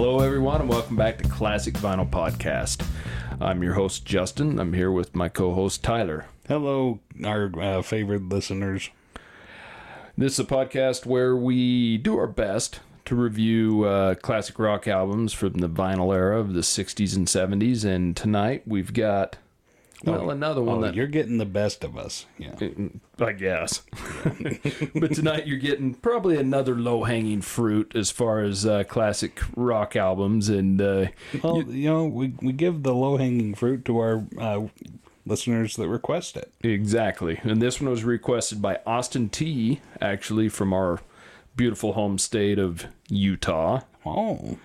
Hello, everyone, and welcome back to Classic Vinyl Podcast. I'm your host, Justin. I'm here with my co host, Tyler. Hello, our uh, favorite listeners. This is a podcast where we do our best to review uh, classic rock albums from the vinyl era of the 60s and 70s. And tonight we've got, well, another one Oh, that you're getting the best of us. Yeah. I guess. but tonight you're getting probably another low hanging fruit as far as uh, classic rock albums. And uh, Well, you know, we, we give the low hanging fruit to our uh, listeners that request it. exactly. And this one was requested by Austin T, actually, from our beautiful home state of Utah. Oh,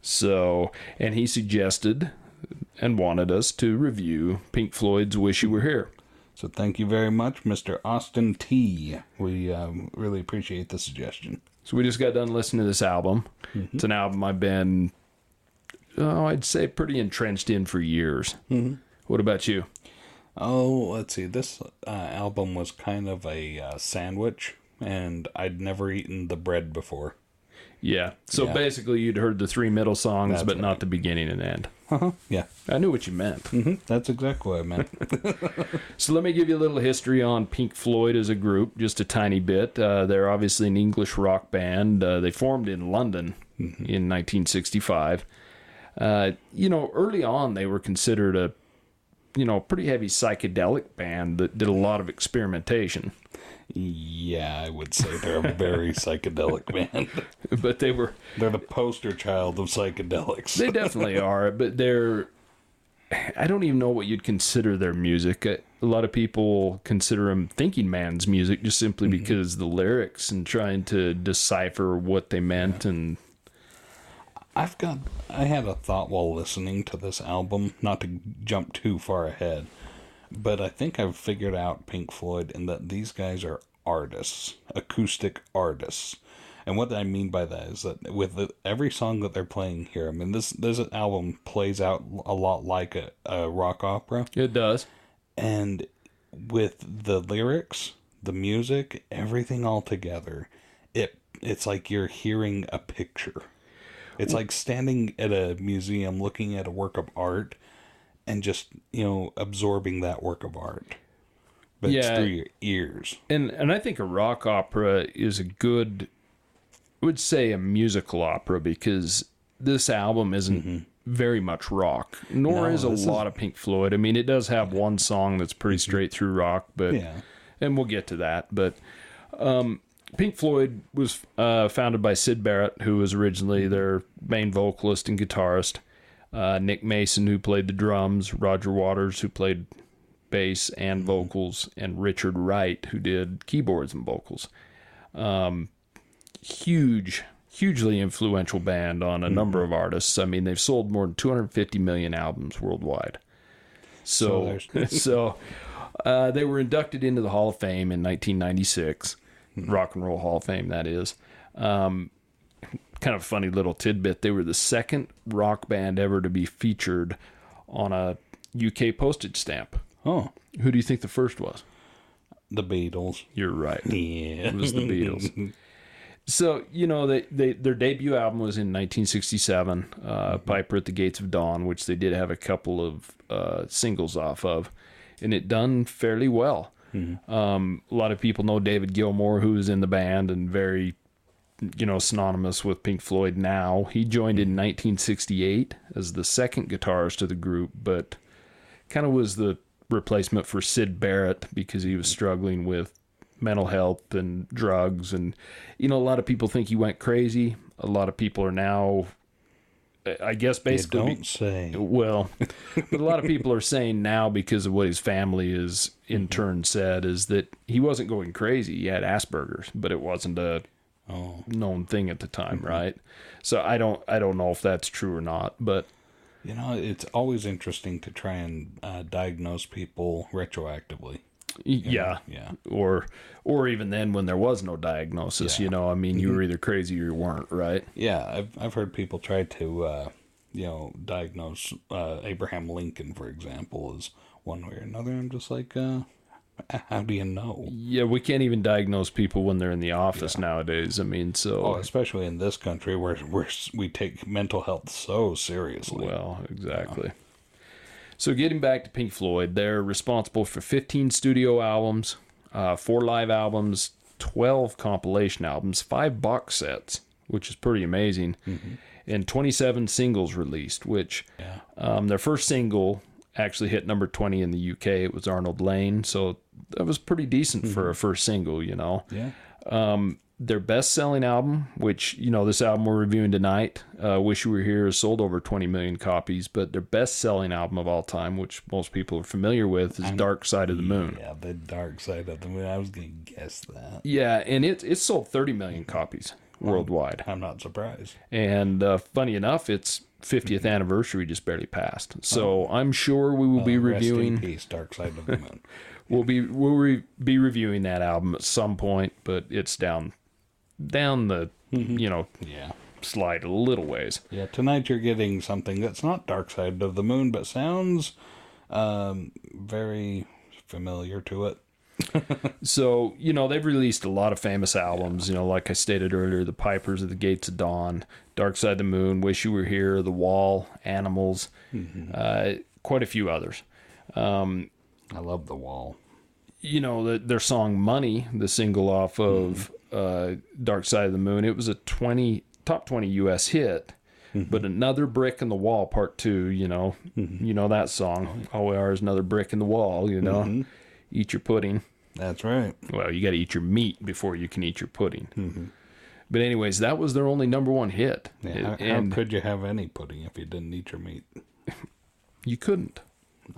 So, and he suggested and wanted us to review Pink Floyd's Wish You Were Here. so thank you very much, Mr. Austin T. We um, really appreciate the suggestion. So we just got done listening to this album. It's an album I've been, oh, I'd say pretty entrenched in for years. Mm-hmm. What about you? Oh, let's see. This uh, album was kind of a uh, sandwich, and I'd never eaten the bread before. Yeah. So Yeah. basically, you'd heard the three middle songs, That's but not the beginning and end. Uh-huh. Yeah. I knew what you meant. hmm That's exactly what I meant. So let me give you a little history on Pink Floyd as a group, just a tiny bit. Uh, they're obviously an English rock band. Uh, they formed in London in 1965. Uh, you know, early on they were considered a, you know, pretty heavy psychedelic band that did a lot of experimentation. Yeah, I would say they're a very psychedelic band. But they were, They're the poster child of psychedelics. they definitely are. But they're, I don't even know what you'd consider their music. A a lot of people consider them thinking man's music just simply mm-hmm. because the lyrics and trying to decipher what they meant and I've got I had a thought while listening to this album, not to jump too far ahead, but I think I've figured out Pink Floyd in that these guys are artists, acoustic artists. And what I mean by that is that with the, every song that they're playing here, I mean this this album plays out a lot like a, a rock opera, it does. and with the lyrics, the music, everything all together, it it's like you're hearing a picture. It's like standing at a museum looking at a work of art and just, you know, absorbing that work of art. But it's through your ears. And and I think a rock opera is a good I would say a musical opera because this album isn't very much rock, nor No, is a this is- lot of Pink Floyd. I mean, it does have one song that's pretty straight through rock, but Yeah. and we'll get to that. But um, Pink Floyd was uh, founded by Syd Barrett, who was originally their main vocalist and guitarist. Uh, Nick Mason, who played the drums, Roger Waters, who played bass and vocals, and Richard Wright, who did keyboards and vocals. Um, huge, hugely influential band on a number of artists. I mean, they've sold more than 250 million albums worldwide. So, So so, uh, they were inducted into the Hall of Fame in 1996, Rock and Roll Hall of Fame, that is. Um, kind of funny little tidbit. They were the second rock band ever to be featured on a UK postage stamp. Oh, Who do you think the first was? the Beatles. You're right. Yeah. It was the Beatles. So you know they, they their debut album was in 1967, uh, Piper at the Gates of Dawn, which they did have a couple of uh, singles off of, and it done fairly well. Um, a lot of people know David Gilmour, who is in the band and very, you know, synonymous with Pink Floyd. Now he joined in 1968 as the second guitarist of the group, but kind of was the replacement for Syd Barrett because he was struggling with mental health and drugs and you know a lot of people think he went crazy a lot of people are now i guess You basically don't say. well but a lot of people are saying now because of what his family is in mm-hmm. turn said is that he wasn't going crazy he had asperger's but it wasn't a Oh. known thing at the time right so i don't i don't know if that's true or not but You know, it's always interesting to try and uh, diagnose people retroactively. yeah Yeah. or or even then when there was no diagnosis Yeah. you know i mean you were either crazy or you weren't right Yeah, I've I've heard people try to uh, you know diagnose uh, Abraham Lincoln, for example, as one way or another. I'm just like, uh, How do you know? Yeah, we can't even diagnose people when they're in the office nowadays. I mean, so Oh, especially in this country where where we take mental health so seriously. Well, exactly. So getting back to Pink Floyd, they're responsible for 15 studio albums, uh, four live albums, 12 compilation albums, five box sets, which is pretty amazing, and 27 singles released. Which Yeah. um, their first single actually hit number 20 in the UK. It was Arnold Layne, so that was pretty decent for a first single, you know Yeah. their best selling album, which, you know, this album we're reviewing tonight, uh, Wish You Were Here, has sold over 20 million copies. But their best selling album of all time, which most people are familiar with, is Dark Side of the Moon. Yeah, the dark side of the moon. I was gonna guess that. Yeah, and it, it sold 30 million copies worldwide. I'm not surprised. And uh, funny enough, its 50th anniversary just barely passed. So I'm sure we will be. Rest in reviewing. peace, Dark Side of the Moon. We'll be we'll re- be reviewing that album at some point, but it's down down the you know yeah. slide a little ways. Yeah, tonight you're getting something that's not Dark Side of the Moon, but sounds um, very familiar to it. So, you know, they've released a lot of famous albums, you know, like I stated earlier, The Pipers of the Gates of Dawn, Dark Side of the Moon, Wish You Were Here, The Wall, Animals, mm-hmm. uh, quite a few others. Um, I love the wall. You know, the, their song Money, the single off of mm-hmm. uh, Dark Side of the Moon, it was a 20 top 20 US hit. Mm-hmm. But another brick in the wall, part two. You know, you know that song. All we are is another brick in the wall. You know, eat your pudding. That's right. Well, you got to eat your meat before you can eat your pudding. But anyways, that was their only number one hit, Yeah, how, and how could you have any pudding if you didn't eat your meat? you couldn't.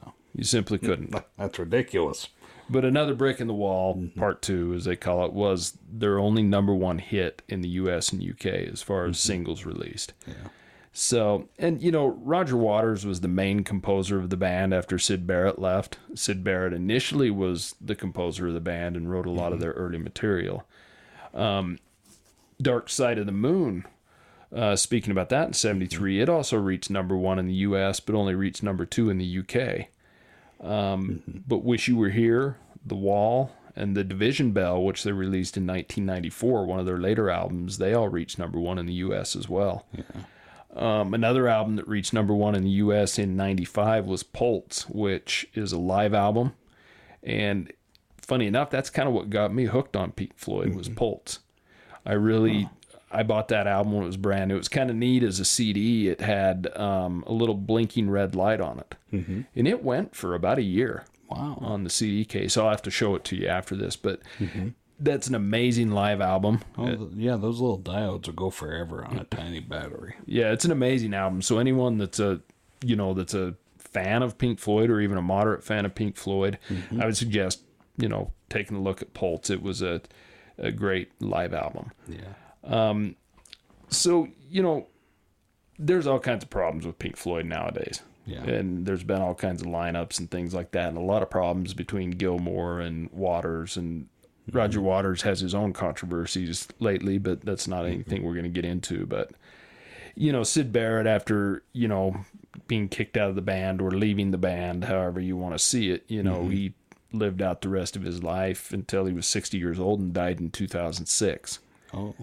No. You simply couldn't. That's ridiculous. But another brick in the wall, mm-hmm. part two, as they call it, was their only number one hit in the U.S. and U.K. as far as mm-hmm. singles released. Yeah. So, and you know, Roger Waters was the main composer of the band after Syd Barrett left. Syd Barrett initially was the composer of the band and wrote a lot of mm-hmm. their early material. Um, Dark Side of the Moon, uh, speaking about that in 73, it also reached number one in the US, but only reached number two in the UK. Um, But Wish You Were Here, The Wall, and The Division Bell, which they released in 1994, one of their later albums, they all reached number one in the US as well. Um, another album that reached number one in the U.S. in '95 was Pulse, which is a live album. And funny enough, that's kind of what got me hooked on Pink Floyd was Pulse. I really, I bought that album when it was brand new. It was kind of neat as a CD. It had um, a little blinking red light on it, mm-hmm. and it went for about a year Wow. on the CD case. I'll have to show it to you after this, but mm-hmm. that's an amazing live album. Oh, th- yeah, those little diodes will go forever on a tiny battery. Yeah, it's an amazing album. So anyone that's a you know that's a fan of Pink Floyd or even a moderate fan of Pink Floyd, mm-hmm. I would suggest you know taking a look at Pulse. It was a a great live album. Yeah. Um, so you know, there's all kinds of problems with Pink Floyd nowadays. Yeah. And there's been all kinds of lineups and things like that, and a lot of problems between Gilmour and Waters. And mm-hmm. Roger Waters has his own controversies lately, but that's not mm-hmm. anything we're going to get into. But you know, Syd Barrett, after you know being kicked out of the band or leaving the band, however you want to see it, you know, mm-hmm. he lived out the rest of his life until he was 60 years old and died in 2006 Oh.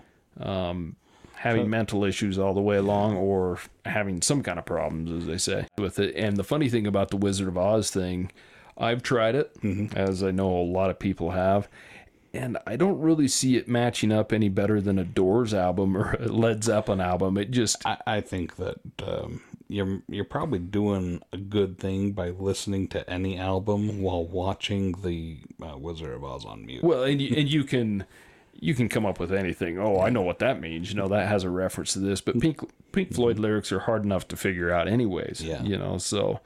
having mental issues all the way along or having some kind of problems as they say with it. And the funny thing about the wizard of oz thing i've tried it as i know a lot of people have and i don't really see it matching up any better than a doors album or a led zeppelin album. It just I, I think that um, you're you're probably doing a good thing by listening to any album while watching the uh, Wizard of Oz on mute. well and you, and you can you can come up with anything oh i know what that means you know that has a reference to this but pink pink floyd lyrics are hard enough to figure out anyways Yeah. you know so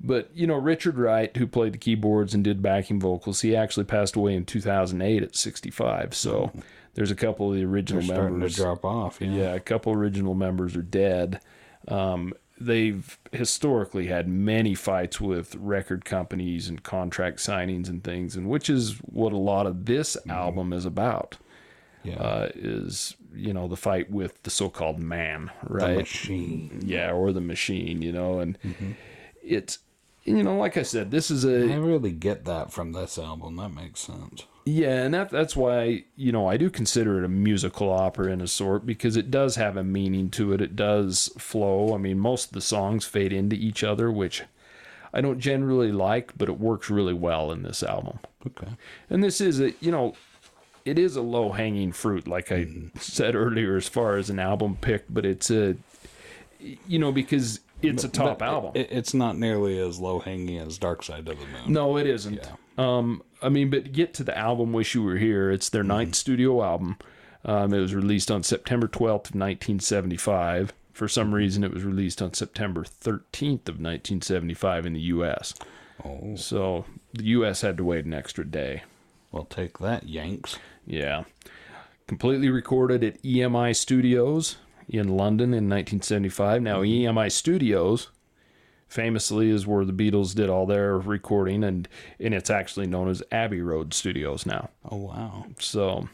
but you know richard wright who played the keyboards and did backing vocals he actually passed away in 2008 at 65 so there's a couple of the original They're starting to members drop off. Yeah. yeah, a couple original members are dead. Um, they've historically had many fights with record companies and contract signings and things, and which is what a lot of this album is about. Yeah. Uh, is you know the fight with the so-called man, right? the machine. yeah, or the machine, you know, and it's you know, like I said, this is I a really get that from this album. That makes sense. Yeah, and that that's why you know I do consider it a musical opera in a sort because it does have a meaning to it. It does flow. I mean, most of the songs fade into each other, which I don't generally like, but it works really well in this album. Okay. And this is a you know, it is a low hanging fruit, like I said earlier, as far as an album pick, but it's a you know because it's a top But album. It, it's not nearly as low hanging as Dark Side of the Moon. No, it isn't. Um, I mean, but get to the album "Wish You Were Here." It's their ninth mm-hmm. studio album. Um, it was released on September twelfth of nineteen seventy five. For some mm-hmm. reason, it was released on September thirteenth of nineteen seventy five in the U.S. Oh, So the U.S. had to wait an extra day. well, take that, Yanks. Yeah, completely recorded at EMI Studios in London in 1975. Now mm-hmm. EMI Studios famously is where the Beatles did all their recording and and it's actually known as Abbey Road Studios now. Oh, wow. So,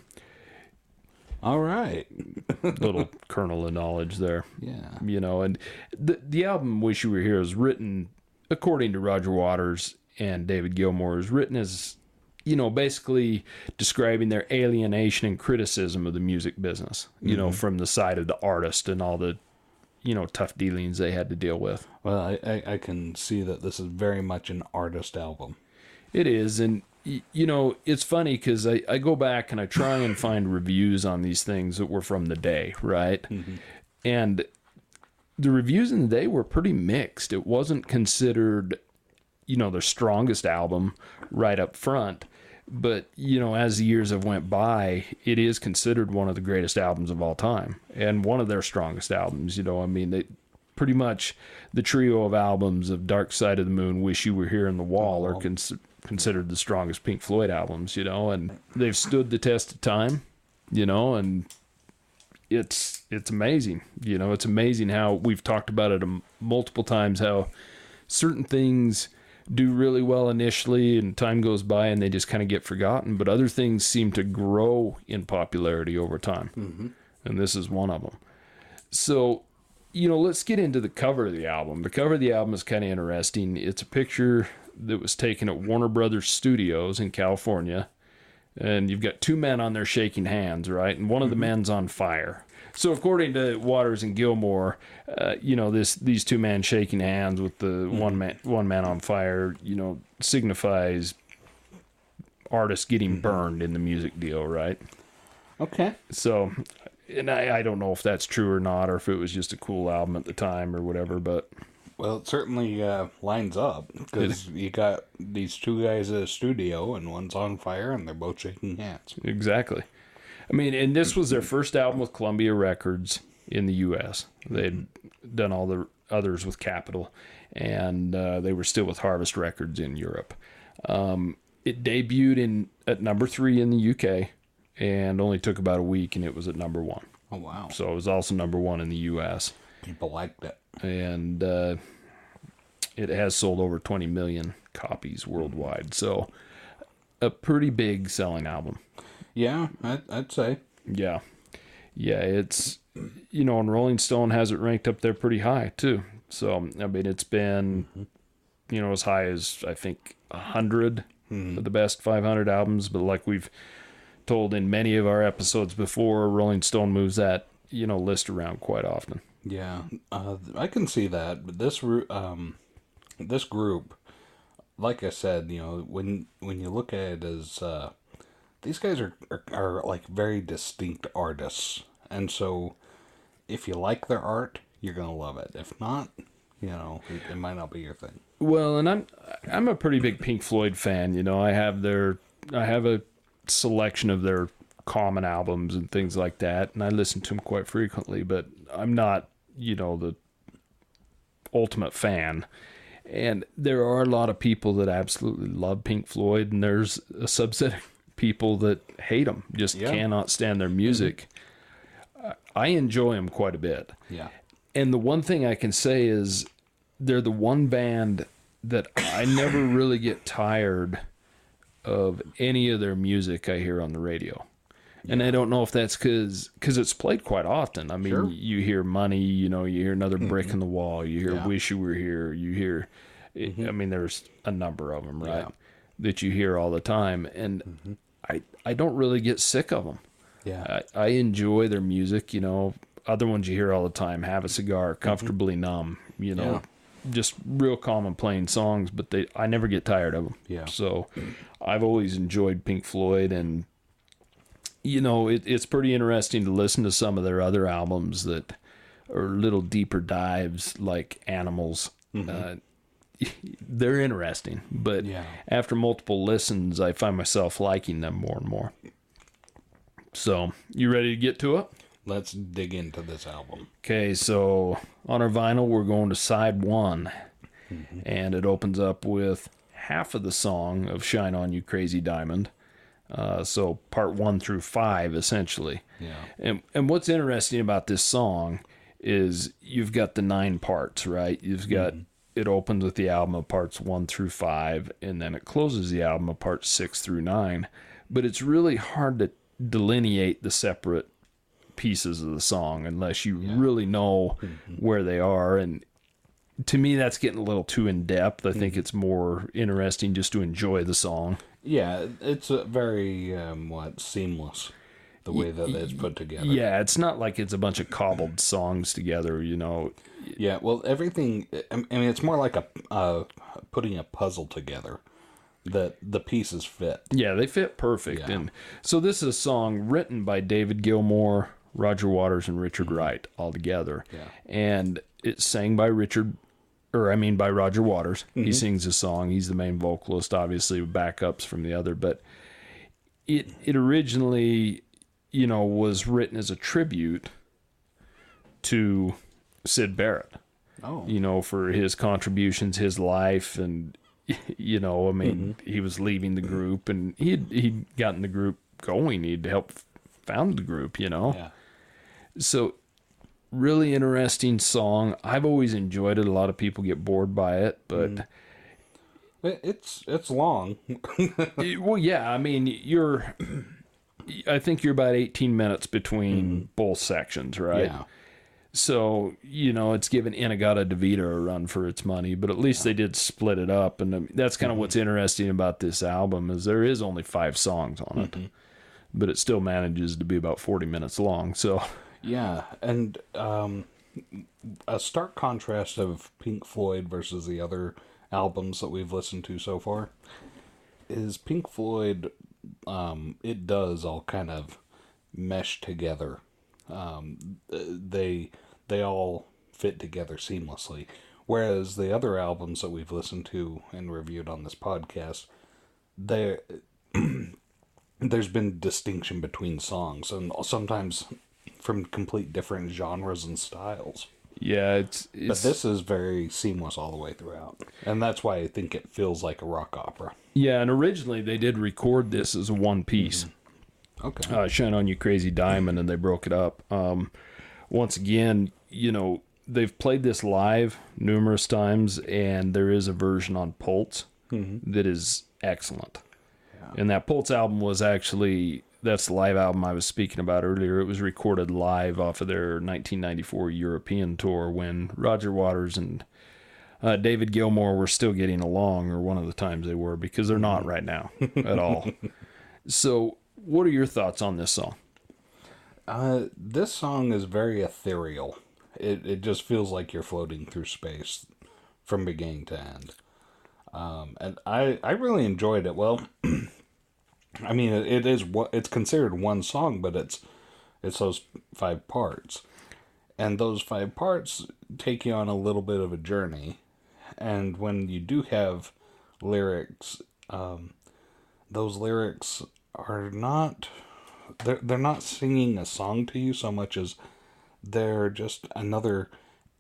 All right. little kernel of knowledge there. Yeah. You know, and the the album Wish You Were Here is written according to Roger Waters and David Gilmour is written as you know, basically describing their alienation and criticism of the music business, you know, mm-hmm. from the side of the artist and all the, you know, tough dealings they had to deal with. Well, I, I, I can see that this is very much an artist album. It is. And, you know, it's funny because I, I go back and I try and find reviews on these things that were from the day, right? Mm-hmm. And the reviews in the day were pretty mixed. It wasn't considered, you know, their strongest album right up front. But, you know, as the years have went by, it is considered one of the greatest albums of all time and one of their strongest albums. You know, I mean, they pretty much the trio of albums of Dark Side of the Moon, Wish You Were Here, and The Wall are cons- considered the strongest Pink Floyd albums, you know, and they've stood the test of time, you know, and it's it's amazing. You know, it's amazing how we've talked about it multiple times how certain things do really well initially and time goes by and they just kind of get forgotten, but other things seem to grow in popularity over time. Mm-hmm. And this is one of them. So, you know, let's get into the cover of the album. The cover of the album is kind of interesting. It's a picture that was taken at Warner Brothers Studios in California. And you've got two men on there shaking hands, right? And one of the mm-hmm. men's on fire. So, according to Waters and Gilmour, uh, you know this these two men shaking hands with the one man one man on fire, you know, signifies artists getting burned in the music deal, right? Okay. So, and I, I don't know if that's true or not, or if it was just a cool album at the time or whatever, but Well, it certainly uh, lines up because you got these two guys at a studio and one's on fire and they're both shaking hands. exactly. I mean, and this was their first album with Columbia Records in the U.S. They'd done all the others with Capitol, and uh, they were still with Harvest Records in Europe. Um, it debuted in at number three in the U.K. and only took about a week, and it was at number one. Oh, wow. So it was also number one in the U.S. People liked it. and uh, it has sold over 20 million copies worldwide. So, a pretty big selling album. Yeah, I'd, I'd say. Yeah. Yeah, it's, you know, and Rolling Stone has it ranked up there pretty high, too. So, I mean, it's been, you know, as high as, I think, 100 of the best 500 albums. But like we've told in many of our episodes before, Rolling Stone moves that, you know, list around quite often. Yeah, uh, I can see that. But this um, this group, like I said, you know, when when you look at it as uh, these guys are, are are like very distinct artists, and so if you like their art, you're gonna love it. If not, you know, it, it might not be your thing. Well, and I'm I'm a pretty big Pink Floyd fan. You know, I have their I have a selection of their common albums and things like that, and I listen to them quite frequently. But I'm not, you know, the ultimate fan. And there are a lot of people that absolutely love Pink Floyd, and there's a subset people that hate them, just Yeah. cannot stand their music. I- I enjoy them quite a bit. Yeah. And the one thing I can say is they're the one band that I never really get tired of any of their music I hear on the radio. And I don't know if that's because cause it's played quite often. I mean, Sure. you hear Money, you know, you hear Another Brick mm-hmm. in the Wall, you hear Yeah. Wish You Were Here, you hear It- I mm-hmm. mean, there's a number of them, right, that you hear all the time, and mm-hmm. I I don't really get sick of them. Yeah. I, I enjoy their music. You know, other ones you hear all the time. Have a cigar, comfortably numb. You know, Yeah. just real common plain songs, but they I never get tired of them. Yeah. So, I've always enjoyed Pink Floyd, and you know, it, it's pretty interesting to listen to some of their other albums that are little deeper dives, like Animals. Uh, they're interesting, but Yeah. after multiple listens, I find myself liking them more and more. So, you ready to get to it? Let's dig into this album. Okay, so on our vinyl, we're going to side one, and it opens up with half of the song of "Shine On You, Crazy Diamond." Uh, so part one through five, essentially. Yeah. And and what's interesting about this song is you've got the nine parts, right? You've got it opens with the album of parts one through five, and then it closes the album of parts six through nine. But it's really hard to delineate the separate pieces of the song unless you really know where they are. And to me, that's getting a little too in depth. I think it's more interesting just to enjoy the song. Yeah, it's a very um, what seamless the way that it's put together. Yeah, it's not like it's a bunch of cobbled songs together, you know. Yeah, well, everything. I mean, it's more like a uh, putting a puzzle together. That the pieces fit. Yeah, they fit perfect. Yeah. And so this is a song written by David Gilmour, Roger Waters, and Richard Wright all together. Mm-hmm. Yeah. And it's sang by Richard, or I mean by Roger Waters. Mm-hmm. He sings the song. He's the main vocalist, obviously with backups from the other. But it it originally, you know, was written as a tribute to Syd Barrett Oh, you know, for his contributions, his life, and you know, I mean, Mm-hmm. he was leaving the group, and he'd he'd gotten the group going. He'd helped found the group, you know. yeah, So, really interesting song. I've always enjoyed it. A lot of people get bored by it, but It- it's it's long. well, yeah. I mean, you're. I think you're about 18 minutes between both sections, right? Yeah, So, you know, it's given In-A-Gadda-Da-Vida a run for its money, but at least they did split it up. And um, that's kind of what's interesting about this album is there is only five songs on it, but it still manages to be about 40 minutes long. So, yeah, and um, a stark contrast of Pink Floyd versus the other albums that we've listened to so far is Pink Floyd. Um, it does all kind of mesh together. Um, they they all fit together seamlessly. Whereas the other albums that we've listened to and reviewed on this podcast, they there's been distinction between songs and sometimes from complete different genres and styles. yeah, it's, But this is very seamless all the way throughout. And that's why I think it feels like a rock opera. yeah, and originally they did record this as a one piece. Okay. uh, Shine On You Crazy Diamond, and they broke it up. Um, once again, you know, they've played this live numerous times, and there is a version on Pulse that is excellent. And that Pulse album was actually that's the live album I was speaking about earlier. It was recorded live off of their 1994 European tour when Roger Waters and uh, David Gilmour were still getting along, or one of the times they were, because they're not right now at all. So, what are your thoughts on this song? Uh, this song is very ethereal. It it just feels like you're floating through space from beginning to end. Um, and I I really enjoyed it. Well, I mean it, it is what it's considered one song, but it's it's those five parts, and those five parts take you on a little bit of a journey. And when you do have lyrics, um, those lyrics are not they're they're not singing a song to you so much as they're just another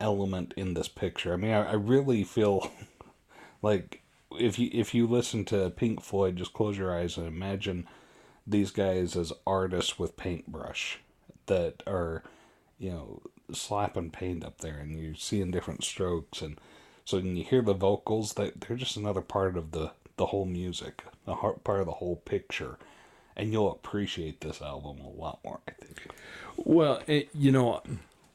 element in this picture. I mean, I, I really feel like if you if you listen to Pink Floyd, just close your eyes and imagine these guys as artists with paintbrush that are, you know, slapping paint up there, and you're seeing different strokes, and so when you hear the vocals, that they're just another part of the the whole music, a part of the whole picture, and you'll appreciate this album a lot more. I think. Well, it, you know,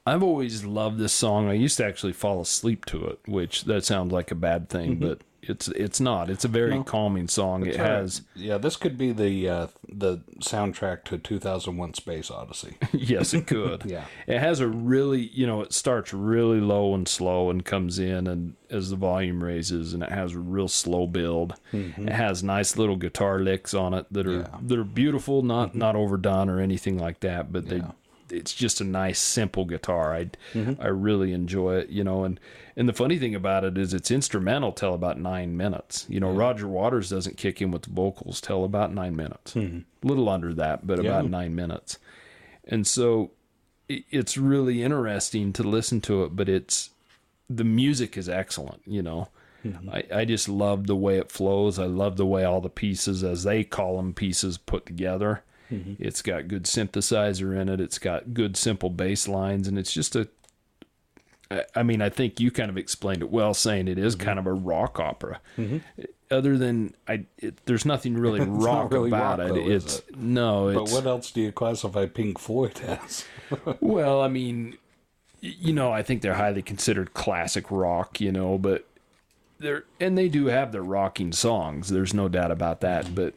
I've always loved this song. I used to actually fall asleep to it, which that sounds like a bad thing, mm-hmm. but it's it's not. It's a very calming song. It has Yeah, this could be the uh, the soundtrack to 2001: Space Odyssey. yes, it could. Yeah. It has a really, you know, it starts really low and slow and comes in and as the volume raises and it has a real slow build. It has nice little guitar licks on it that are Yeah. that are beautiful, not not overdone or anything like that, but they Yeah. It's just a nice simple guitar. I mm-hmm. I really enjoy it, you know, and and the funny thing about it is it's instrumental till about 9 minutes. You know, Roger Waters doesn't kick in with the vocals till about 9 minutes. Hmm. A little under that, but about 9 minutes. And so i- it's really interesting to listen to it, but it's the music is excellent, you know. Mm-hmm. I, I just love the way it flows. I love the way all the pieces, as they call them, pieces put together. Mm-hmm. It's got good synthesizer in it. It's got good simple bass lines, and it's just a. I mean, I think you kind of explained it well, saying it is mm-hmm. kind of a rock opera. Mm-hmm. Other than I, it, there's nothing really rock really about rock, it. though, It's it? no, but it's what else do you classify Pink Floyd as? well, I mean, you know, I think they're highly considered classic rock, you know, but they're and they do have their rocking songs. There's no doubt about that, but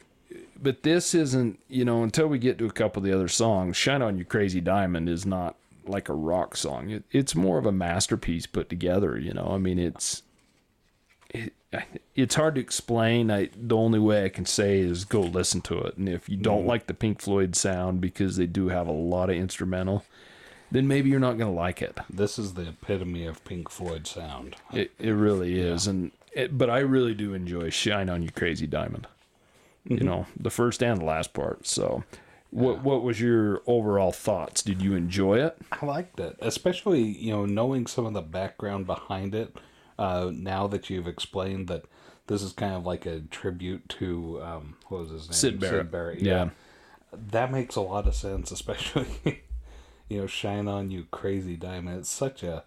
but this isn't, you know, until we get to a couple of the other songs, Shine on You Crazy Diamond is not like a rock song. It, it's more of a masterpiece put together, you know. I mean, it's it, it's hard to explain. I the only way I can say is go listen to it. And if you don't mm-hmm. like the Pink Floyd sound because they do have a lot of instrumental, then maybe you're not going to like it. This is the epitome of Pink Floyd sound. It it really is, and it, but I really do enjoy "Shine on You Crazy Diamond." You know, the first and the last part. So, what what was your overall thoughts? Did you enjoy it? I liked it, especially you know knowing some of the background behind it. Uh, now that you've explained that this is kind of like a tribute to um, what was his name, Syd Barrett. yeah. Yeah. that makes a lot of sense, especially you know "Shine on You, Crazy Diamond." It's such a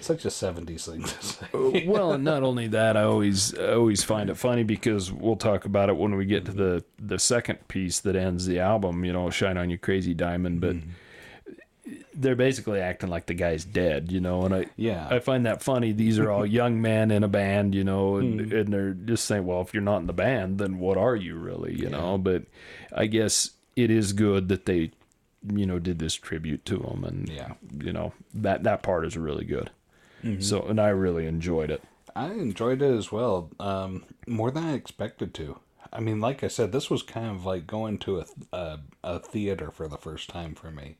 such a '70s thing to say. well, and not only that, I always I always find it funny because we'll talk about it when we get to the the second piece that ends the album. You know, "Shine on You Crazy Diamond," but. They're basically acting like the guy's dead, you know, and I Yeah. I find that funny. These are all young men in a band, you know, and, and they're just saying, well, if you're not in the band, then what are you really, you know? But I guess it is good that they, you know, did this tribute to him, and Yeah. you know that that part is really good. So, and I really enjoyed it. I enjoyed it as well, um, more than I expected to. I mean, like I said, this was kind of like going to a, a a theater for the first time for me,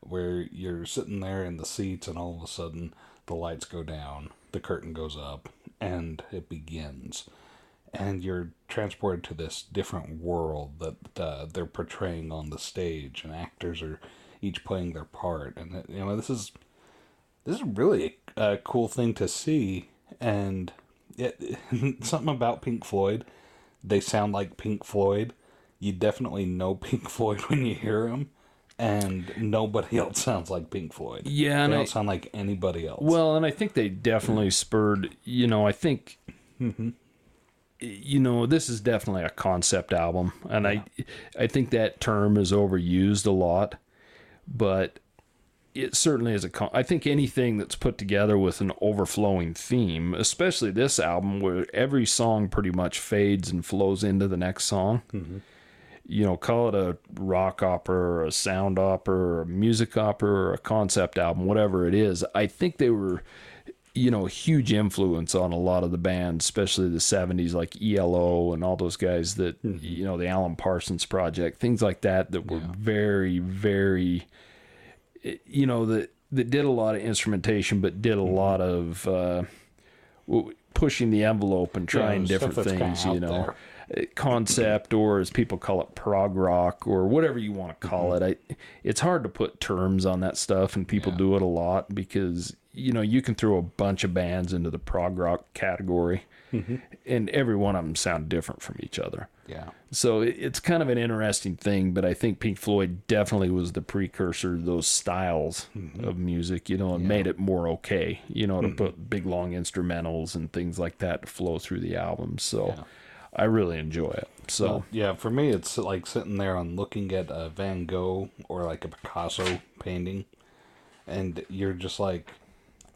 where you're sitting there in the seats, and all of a sudden the lights go down, the curtain goes up, and it begins, and you're transported to this different world that uh, they're portraying on the stage, and actors are each playing their part, and you know this is this is really a, cool thing to see and it, something about pink floyd they sound like pink floyd. You definitely know pink floyd when you hear them and nobody else sounds like pink floyd. Yeah, they and don't I- sound like anybody else. Well, and I think they definitely spurred, you know, I think mm-hmm. you know, this is definitely a concept album and I I think that term is overused a lot, but it certainly is a con- I think anything that's put together with an overflowing theme, especially this album where every song pretty much fades and flows into the next song. Mm-hmm. You know, call it a rock opera or a sound opera or a music opera or a concept album, whatever it is. I think they were, you know, a huge influence on a lot of the bands, especially the 70s, like ELO and all those guys that, mm-hmm. you know, the Alan Parsons Project, things like that, that were very, very you know that that did a lot of instrumentation, but did a Mm-hmm. lot of uh, pushing the envelope and trying stuff different things. You know, there. Uh, concept or as people call it, prog rock or whatever you want to call Mm-hmm. it. I, it's hard to put terms on that stuff, and people do it a lot because you know you can throw a bunch of bands into the prog rock category, Mm-hmm. and every one of them sound different from each other. yeah So it's kind of an interesting thing, but I think Pink Floyd definitely was the precursor to those styles of music, you know, and made it more okay, you know, to put big long instrumentals and things like that to flow through the album. So Yeah. I really enjoy it. So Well, yeah for me it's like sitting there and looking at a van gogh or like a picasso painting and you're just like,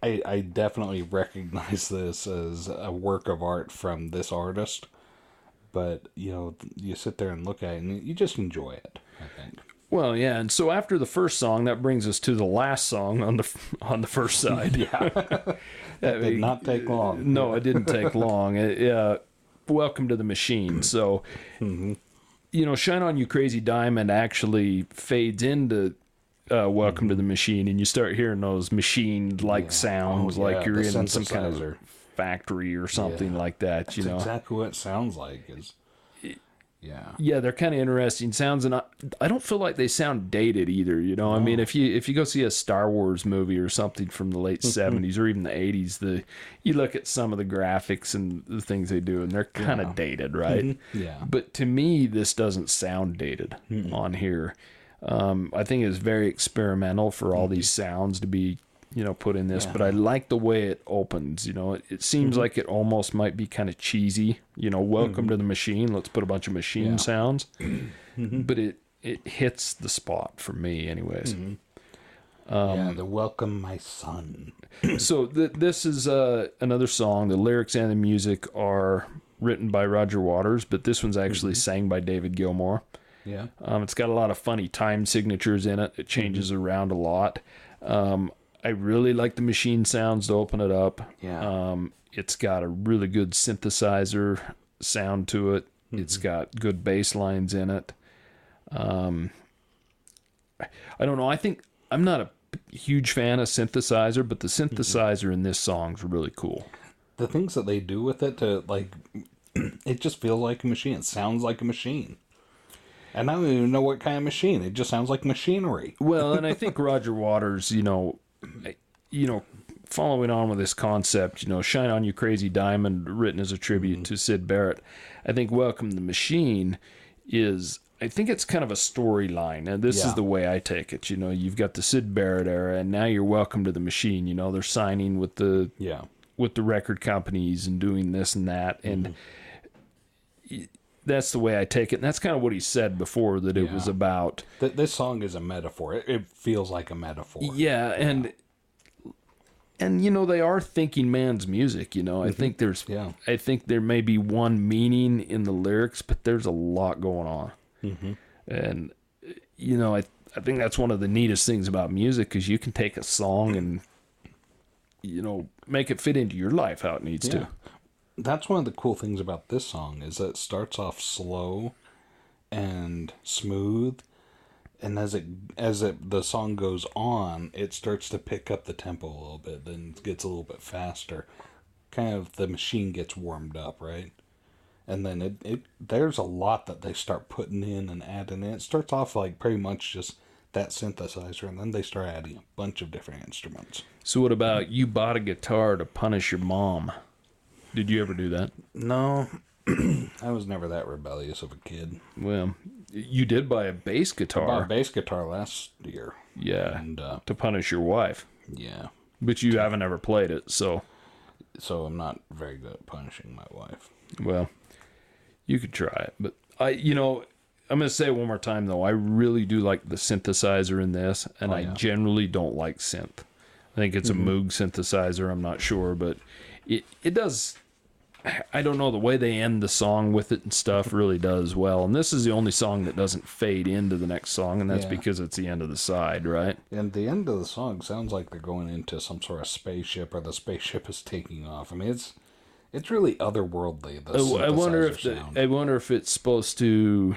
I I definitely recognize this as a work of art from this artist, but you know you sit there and look at it and you just enjoy it. I think. Well, yeah, and so after the first song, that brings us to the last song on the on the first side. Yeah, That did not take long. No, it didn't take long. It, uh, welcome to the machine. So, Mm-hmm. you know, "Shine On You Crazy Diamond" actually fades into uh, "Welcome to mm-hmm. the Machine," and you start hearing those machine-like sounds, Oh, like yeah, you're in some kind of factory or something like that. You That's know, exactly what it sounds like. Is yeah. yeah, they're kind of interesting sounds, and I, I don't feel like they sound dated either. You know, I mean, if you if you go see a Star Wars movie or something from the late mm-hmm. '70s or even the '80s, the you look at some of the graphics and the things they do, and they're kind of dated, right? Mm-hmm. Yeah. But to me, this doesn't sound dated on here. Um, I think it's very experimental for all these sounds to be, you know, put in this. But I like the way it opens. You know, it, it seems like it almost might be kind of cheesy. You know, welcome to the machine. Let's put a bunch of machine Yeah. sounds. But it it hits the spot for me, anyways. Um, yeah, the welcome my son. so th- this is uh, another song. The lyrics and the music are written by Roger Waters, but this one's actually sang by David Gilmour. Yeah. Um, it's got a lot of funny time signatures in it. It changes Mm-hmm. around a lot. Um, I really like the machine sounds to open it up. Yeah. Um, it's got a really good synthesizer sound to it. It's Mm-hmm. got good bass lines in it. Um, I- don't know. I think I'm not a huge fan of synthesizer, but the Mm-hmm. synthesizer in this song's really cool. The things that they do with it to like, it just feels like a machine. It sounds like a machine. And I don't even know what kind of machine. It just sounds like machinery. Well, and I think Roger Waters, you know, you know, following on with this concept, you know, "Shine On You Crazy Diamond," written as a tribute mm-hmm. to Syd Barrett. I think "Welcome the Machine" is. I think it's kind of a storyline, and this is the way I take it. You know, you've got the Syd Barrett era, and now you're welcome to the machine. You know, they're signing with the Yeah. with the record companies and doing this and that and mm-hmm. y- that's the way I take it and that's kind of what he said before that it was about Th- this song is a metaphor. It, it feels like a metaphor. yeah and and you know they are thinking man's music you know I mm-hmm. think there's Yeah. I think there may be one meaning in the lyrics but there's a lot going on mm-hmm. and you know I I think that's one of the neatest things about music because you can take a song and you know make it fit into your life how it needs Yeah. to That's one of the cool things about this song is that it starts off slow and smooth and as it as it the song goes on, it starts to pick up the tempo a little bit, then it gets a little bit faster. Kind of the machine gets warmed up, right? And then it, it there's a lot that they start putting in and adding in. It starts off like pretty much just that synthesizer and then they start adding a bunch of different instruments. So what about you bought a guitar to punish your mom? Did you ever do that? No, I was never that rebellious of a kid. Well, you did buy a bass bought a guitar. bass guitar last year, Yeah. and uh, To punish your wife. yeah, But you haven't ever played it, so so I'm not very good at punishing my wife. well, you could try it. But I you know, I'm gonna say it one more time though, I really do like the synthesizer in this, and Oh, I generally don't like synth. I think it's a Moog synthesizer, I'm not sure, but it it does I don't know the way they end the song with it and stuff really does well. And this is the only song that doesn't fade into the next song, and that's Yeah. because it's the end of the side, right? And the end of the song sounds like they're going into some sort of spaceship, or the spaceship is taking off. I mean, it's it's really otherworldly. The I, I wonder if the. I wonder if it's supposed to,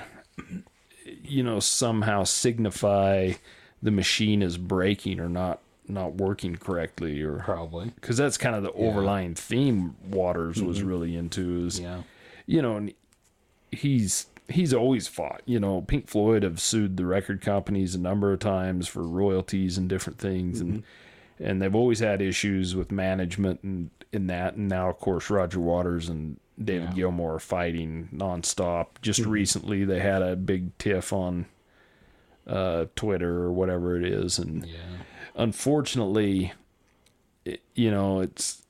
you know, somehow signify the machine is breaking or not not working correctly, or probably because that's kind of the overlying theme Waters was mm-hmm. really into is yeah. you know, and he's he's always fought. You know, Pink Floyd have sued the record companies a number of times for royalties and different things, and mm-hmm. and they've always had issues with management and in that. And now, of course, Roger Waters and David Gilmour are fighting nonstop. Just mm-hmm. recently, they had a big tiff on uh, Twitter or whatever it is, and Yeah. Unfortunately, it, you know, it's.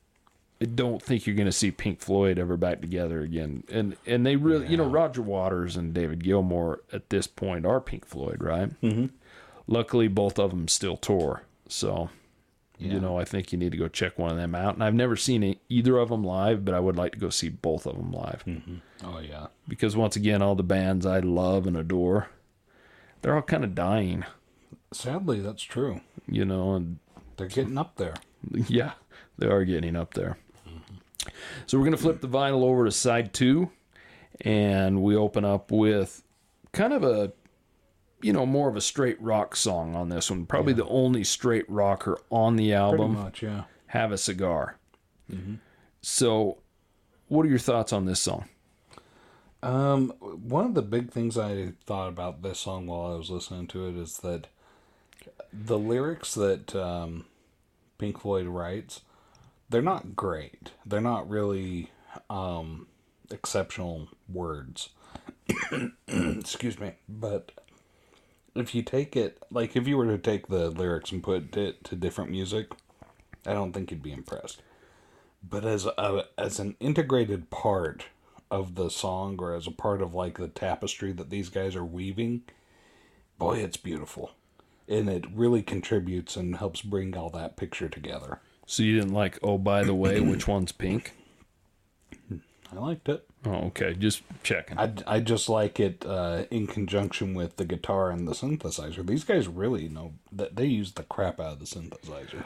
I don't think you're going to see Pink Floyd ever back together again. And and they really, you know, Roger Waters and David Gilmour at this point are Pink Floyd, right? Mm-hmm. Luckily, both of them still tour. So, Yeah. you know, I think you need to go check one of them out. And I've never seen either of them live, but I would like to go see both of them live Oh yeah. because once again, all the bands I love and adore, they're all kind of dying, Sadly, that's true. You know, and They're getting up there. yeah, they are getting up there. So we're going to flip the vinyl over to side two, and we open up with kind of a, you know, more of a straight rock song on this one. Probably the only straight rocker on the album. Pretty much, yeah. Have a cigar. So, what are your thoughts on this song? Um, one of the big things I thought about this song while I was listening to it is that the lyrics that um, Pink Floyd writes, they're not great. They're not really um, exceptional words. Excuse me, but if you take it like if you were to take the lyrics and put it to different music, I don't think you'd be impressed. But as a as an integrated part of the song or as a part of like the tapestry that these guys are weaving, boy, it's beautiful. And it really contributes and helps bring all that picture together. So you didn't like? Oh, by the way, which one's pink? I liked it. Oh, okay, just checking. I, I just like it uh, in conjunction with the guitar and the synthesizer. These guys really know that they use the crap out of the synthesizer.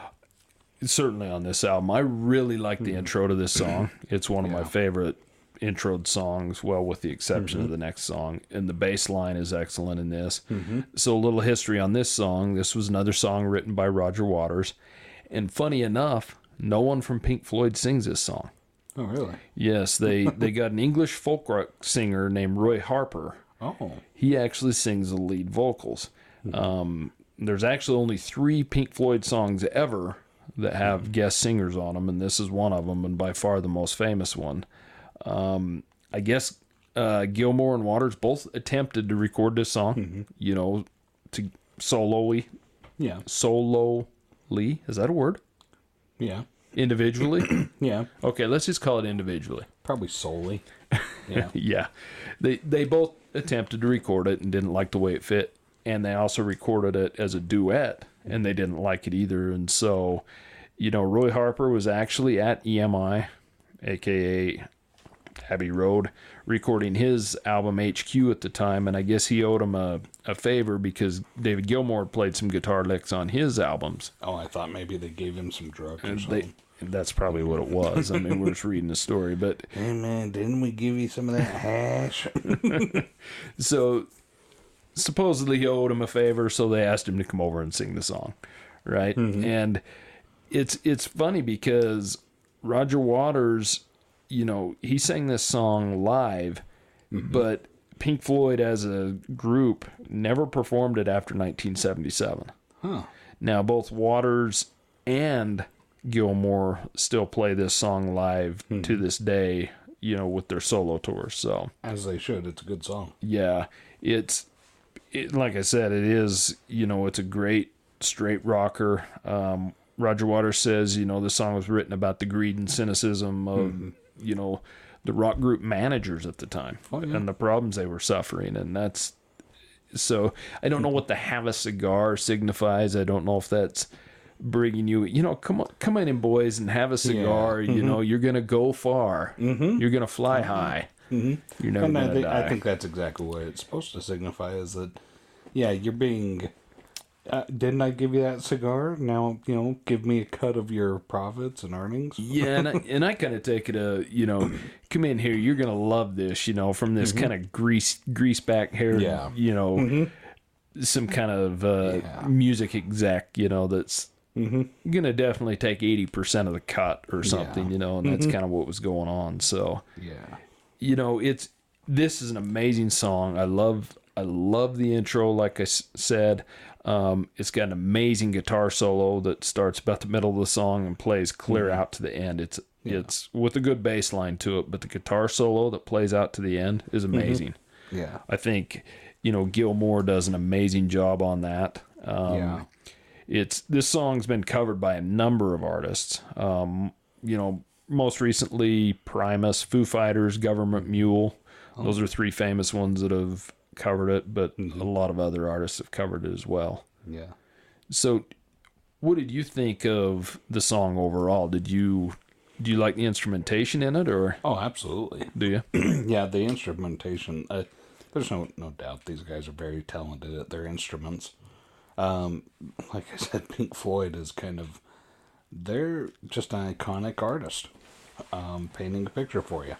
certainly on this album. I really like the intro to this song. It's one of my favorite introed songs, well, with the exception Mm-hmm. of the next song. And the bass line is excellent in this. Mm-hmm. So, a little history on this song. This was another song written by Roger Waters. And funny enough, no one from Pink Floyd sings this song. Oh, really? Yes, they, they got an English folk rock singer named Roy Harper. Oh, He actually sings the lead vocals. Um, there's actually only three Pink Floyd songs ever that have guest singers on them, and this is one of them, and by far the most famous one. Um, I guess uh, Gilmour and Waters both attempted to record this song, you know, to sololy, yeah, solely. Is that a word? yeah, Individually? yeah. okay, let's just call it individually. Probably solely. Yeah. Yeah, they they both attempted to record it and didn't like the way it fit, and they also recorded it as a duet, and they didn't like it either. And so, you know, Roy Harper was actually at EMI, aka Abbey Road, recording his album HQ at the time, and I guess he owed him a, a favor because David Gilmour played some guitar licks on his albums. Oh, I thought maybe they gave him some drugs or And something. they that's probably what it was. I mean, we're just reading the story, but Hey man, didn't we give you some of that hash? so supposedly he owed him a favor, so they asked him to come over and sing the song, right? Mm-hmm. And it's it's funny because Roger Waters, you know, he sang this song live, mm-hmm. but Pink Floyd as a group never performed it after 1977. huh. Now both Waters and Gilmour still play this song live mm-hmm. to this day, you know, with their solo tours. So As they should. It's a good song. yeah, it's it, like I said, it is. You know, it's a great straight rocker. Um, Roger Waters says, you know, the song was written about the greed and cynicism of, mm-hmm. You know, the rock group managers at the time Oh, yeah. and the problems they were suffering, and that's so. I don't know what the have a cigar signifies. I don't know if that's bringing you you know come on come on in boys and have a cigar you know you're gonna go far mm-hmm. you're gonna fly high mm-hmm. you're never And I gonna think, die I think that's exactly what it's supposed to signify is that, yeah, you're being. Uh, didn't I give you that cigar? Now, you know, give me a cut of your profits and earnings. Yeah, and I, and I kind of take it a you know, come in here, you're gonna love this, you know, from this kind of grease grease back hair, Mm-hmm. Yeah. Mm-hmm. you know, some kind of uh, Yeah. music exec, you know, that's Mm-hmm. gonna definitely take eighty percent of the cut or something, Yeah. you know, and that's kind of what was going on. So Yeah. you know, it's this is an amazing song. I love I love the intro. Like I s- said, um, it's got an amazing guitar solo that starts about the middle of the song and plays clear out to the end. It's it's with a good bass line to it, but the guitar solo that plays out to the end is amazing. Yeah. I think you know Gilmour does an amazing job on that. Um, yeah. it's this song's been covered by a number of artists. Um, you know, most recently Primus, Foo Fighters, Government Mule. Those are three famous ones that have covered it, but a lot of other artists have covered it as well. Yeah. So, what did you think of the song overall? Did you do you like the instrumentation in it, or Oh, absolutely. do you? yeah, the instrumentation. Uh, there's no no doubt these guys are very talented at their instruments. Um, like I said, Pink Floyd is kind of they're just an iconic artist, um, painting a picture for you.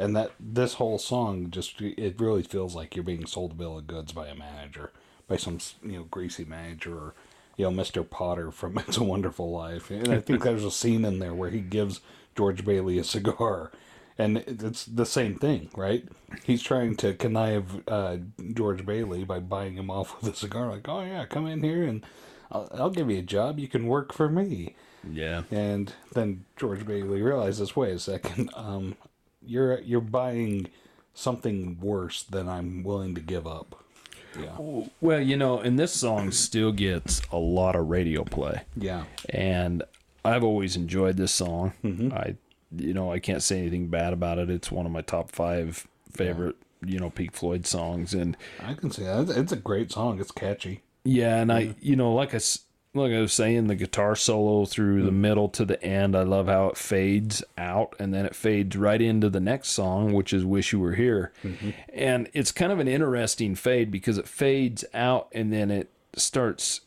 And that this whole song just it really feels like you're being sold a bill of goods by a manager, by some you know greasy manager or you know Mr. Potter from It's a Wonderful Life. And I think there's a scene in there where he gives George Bailey a cigar, and it's the same thing, right? He's trying to connive uh, George Bailey by buying him off with a cigar. Like, oh yeah, come in here and I'll, I'll give you a job. You can work for me. Yeah. And then George Bailey realizes, wait a second, um, you're you're buying something worse than I'm willing to give up. Yeah, Well, you know, and this song still gets a lot of radio play. yeah, and I've always enjoyed this song. Mm-hmm. I, you know, I can't say anything bad about it. It's one of my top five favorite, you know, Pink Floyd songs, and I can see that. It's a great song. It's catchy. yeah, and I, you know, like I, like I was saying, the guitar solo through the mm-hmm. middle to the end. I love how it fades out, and then it fades right into the next song, which is "Wish You Were Here," mm-hmm. and it's kind of an interesting fade because it fades out, and then it starts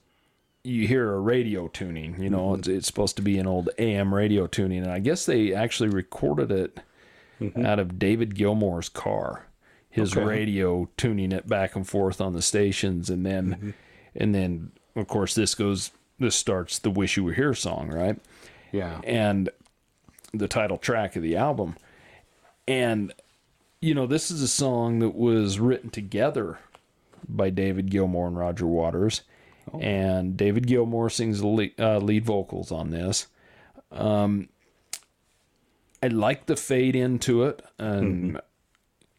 you hear a radio tuning. You know, it's, mm-hmm. it's supposed to be an old AM radio tuning, and I guess they actually recorded it out of David Gilmour's car, his Okay. radio tuning it back and forth on the stations, and then, and then of course this goes. This starts the "Wish You Were Here" song, right? Yeah, and the title track of the album. And you know, this is a song that was written together by David Gilmour and Roger Waters, and David Gilmour sings the lead, uh, lead vocals on this. Um, I like the fade into it, and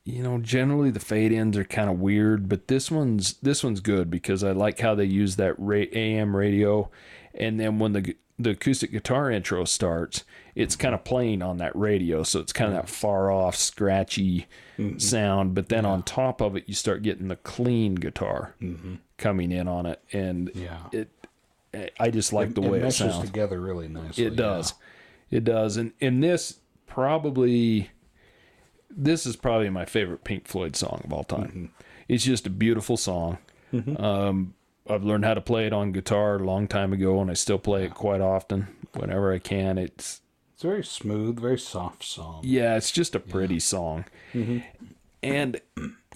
you know, generally the fade ins are kind of weird, but this one's this one's good because I like how they use that ra- AM radio, and then when the the acoustic guitar intro starts, it's kind of playing on that radio, so it's kind of that far off, scratchy mm-hmm. sound. But then on top of it, you start getting the clean guitar mm-hmm. coming in on it, and yeah. it. I just like the way it meshes sounds. together really nicely. It does. It does. And and this probably this is probably my favorite Pink Floyd song of all time. It's just a beautiful song. Um, I've learned how to play it on guitar a long time ago, and I still play it quite often whenever I can. It's It's a very smooth, very soft song. yeah, it's just a pretty song. And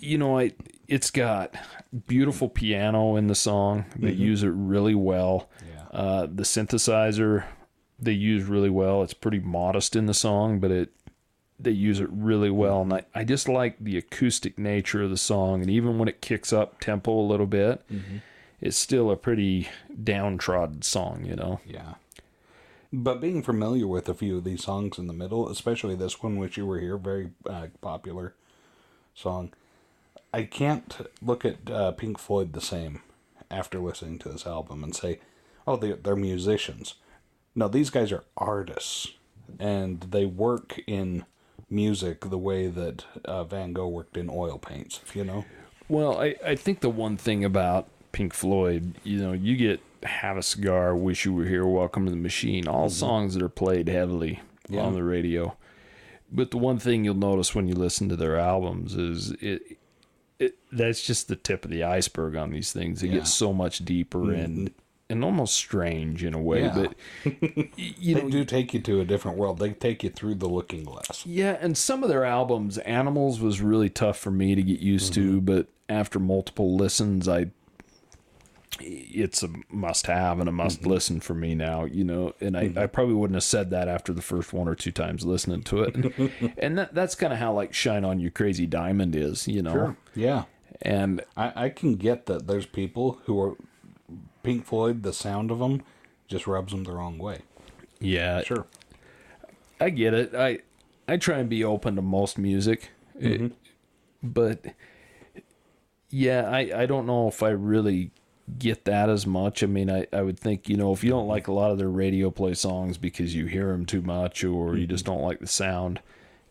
you know, I it's got beautiful piano in the song. They use it really well. Yeah. Uh, the synthesizer they use really well. It's pretty modest in the song, but it they use it really well. And I, I just like the acoustic nature of the song. And even when it kicks up tempo a little bit, it's still a pretty downtrodden song, you know? Yeah. But being familiar with a few of these songs in the middle, especially this one, which you were here, very uh, popular song, I can't look at uh, Pink Floyd the same after listening to this album and say, oh, they, they're musicians. No, these guys are artists, and they work in music the way that uh, Van Gogh worked in oil paints, you know? Well, I, I think the one thing about Pink Floyd, you know, you get Have a Cigar, Wish You Were Here, Welcome to the Machine, all songs that are played heavily Yeah. on the radio. But the one thing you'll notice when you listen to their albums is it, it that's just the tip of the iceberg on these things. It Yeah. get so much deeper and and almost strange in a way. Yeah. But you They know, do take you to a different world. They take you through the looking glass. Yeah, and some of their albums, Animals was really tough for me to get used to, mm-hmm. but after multiple listens, I it's a must have and a must mm-hmm. listen for me now, you know. And I, mm-hmm. I probably wouldn't have said that after the first one or two times listening to it. and that that's kind of how like Shine on You Crazy Diamond is, you know. Yeah. And I, I can get that there's people who are Pink Floyd, the sound of them just rubs them the wrong way. yeah, Sure. I get it. I I try and be open to most music, It- mm-hmm. but yeah, I I don't know if I really get that as much. I mean, I I would think you know if you don't like a lot of their radio play songs because you hear them too much or you mm-hmm. just don't like the sound,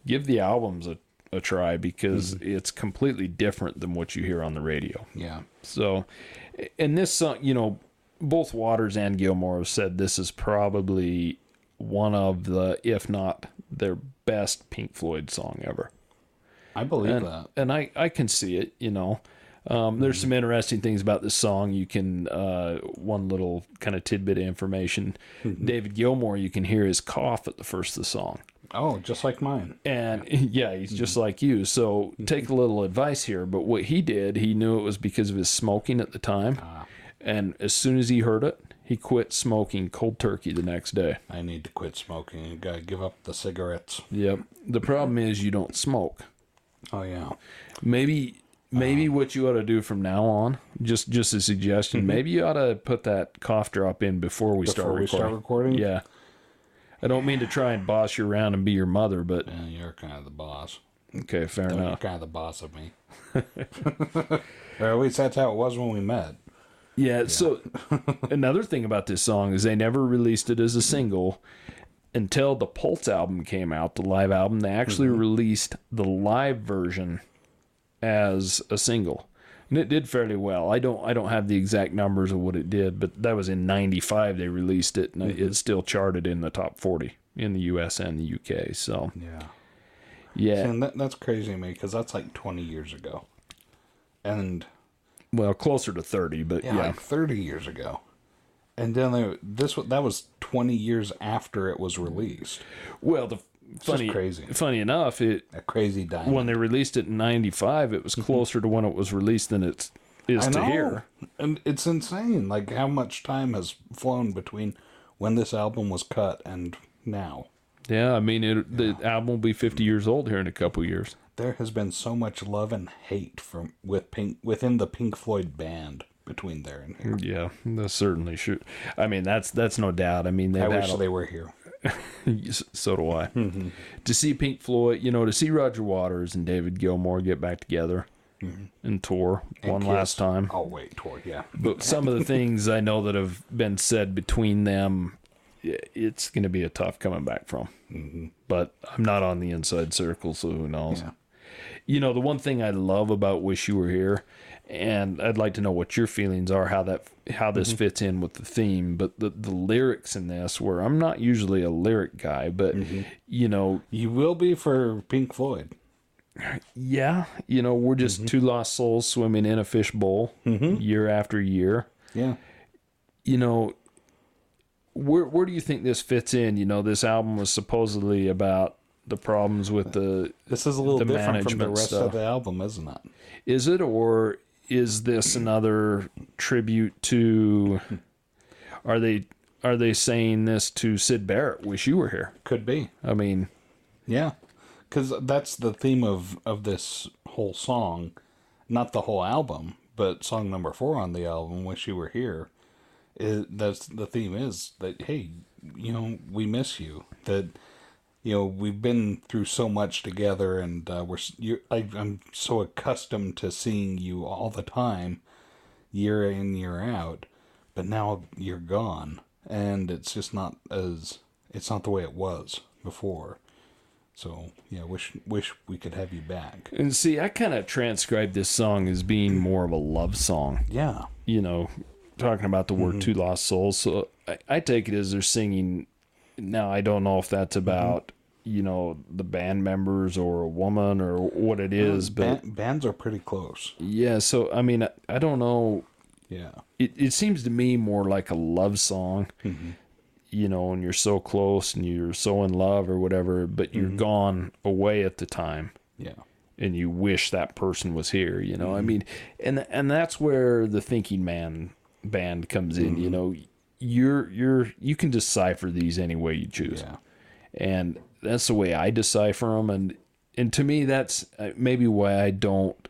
give the albums a a try because mm-hmm. it's completely different than what you hear on the radio. Yeah. So, and this song, you know, both Waters and Gilmour have said this is probably one of the, if not their best Pink Floyd song ever. I believe and, that. and I, I can see it, you know. Um, there's some interesting things about this song. You can, uh, one little kind of tidbit of information David Gilmour, you can hear his cough at the first of the song. Oh, just like mine. And yeah, he's just mm-hmm. like you. So mm-hmm. take a little advice here. But what he did, he knew it was because of his smoking at the time. Ah. And as soon as he heard it, he quit smoking cold turkey the next day. I need to quit smoking. You gotta give up the cigarettes. Yep. The problem is you don't smoke. Oh yeah. Maybe maybe ah. what you ought to do from now on, just just a suggestion, mm-hmm. maybe you ought to put that cough drop in before we start Before we recording. start recording. Yeah. I don't mean to try and boss you around and be your mother, but Yeah, you're kind of the boss. okay, fair enough. You're kind of the boss of me. or at least that's how it was when we met. Yeah, so another thing about this song is they never released it as a single until the Pulse album came out, the live album. They actually mm-hmm. released the live version as a single. And it did fairly well. I don't I don't have the exact numbers of what it did, but that was in 95 they released it and mm-hmm. it still charted in the top 40 in the US and the UK. So, Yeah. yeah. And that, that's crazy to me because that's like 20 years ago. And Well, closer to 30, but yeah, yeah. like 30 years ago. And then they, this that was 20 years after it was released. Well, the funny crazy. funny enough, it A crazy diamond. when they released it in 95 it was mm-hmm. closer to when it was released than it is I to here And it's insane, like how much time has flown between when this album was cut and now. yeah i mean it, the album will be 50 years old here in a couple years There has been so much love and hate from with Pink within the Pink Floyd band between there and here. yeah that's certainly true i mean that's that's no doubt i mean I wish they were here. so do i. Mm-hmm. To see pink floyd you know to see roger waters and david gilmour get back together mm-hmm. and tour one Kiss. last time. Oh wait, tour, yeah. but some of the things i know that have been said between them it's going to be a tough coming back from. Mm-hmm. But i'm not on the inside circle so who knows? Yeah. you know the one thing i love about wish you were here and i'd like to know what your feelings are how that how this mm-hmm. fits in with the theme but the the lyrics in this where i'm not usually a lyric guy but mm-hmm. you know You will be for Pink Floyd. yeah you know we're just mm-hmm. two lost souls swimming in a fishbowl year after year Yeah. you know where where do you think this fits in you know this album was supposedly about the problems with the This is a little different from the rest stuff. of the album, isn't it? Is it, or is this another tribute to? Are they are they saying this to Syd Barrett? Wish you were here. Could be. I mean, Yeah, because that's the theme of of this whole song, not the whole album, but song number four on the album, "Wish You Were Here." Is that's the theme is that hey, you know, we miss you. That you know we've been through so much together, and uh, we're you. I, I'm so accustomed to seeing you all the time, year in year out, but now you're gone, and it's just not as it's not the way it was before. So yeah, wish wish we could have you back. and see, I kind of transcribed this song as being more of a love song. Yeah, You know, talking about the word two lost souls." So I, I take it as they're singing. Now I don't know if that's about you know the band members or a woman or what it is, but Ban- bands are pretty close. yeah. So I mean, I, I don't know. Yeah, it, it seems to me more like a love song mm-hmm. you know and you're so close and you're so in love or whatever but you're mm-hmm. gone away at the time. Yeah, and you wish that person was here you know i mm-hmm. mean and and that's where the thinking man band comes in you know. You're you're you can decipher these any way you choose. Yeah, and that's the way I decipher them. And and to me, that's uh, maybe why I don't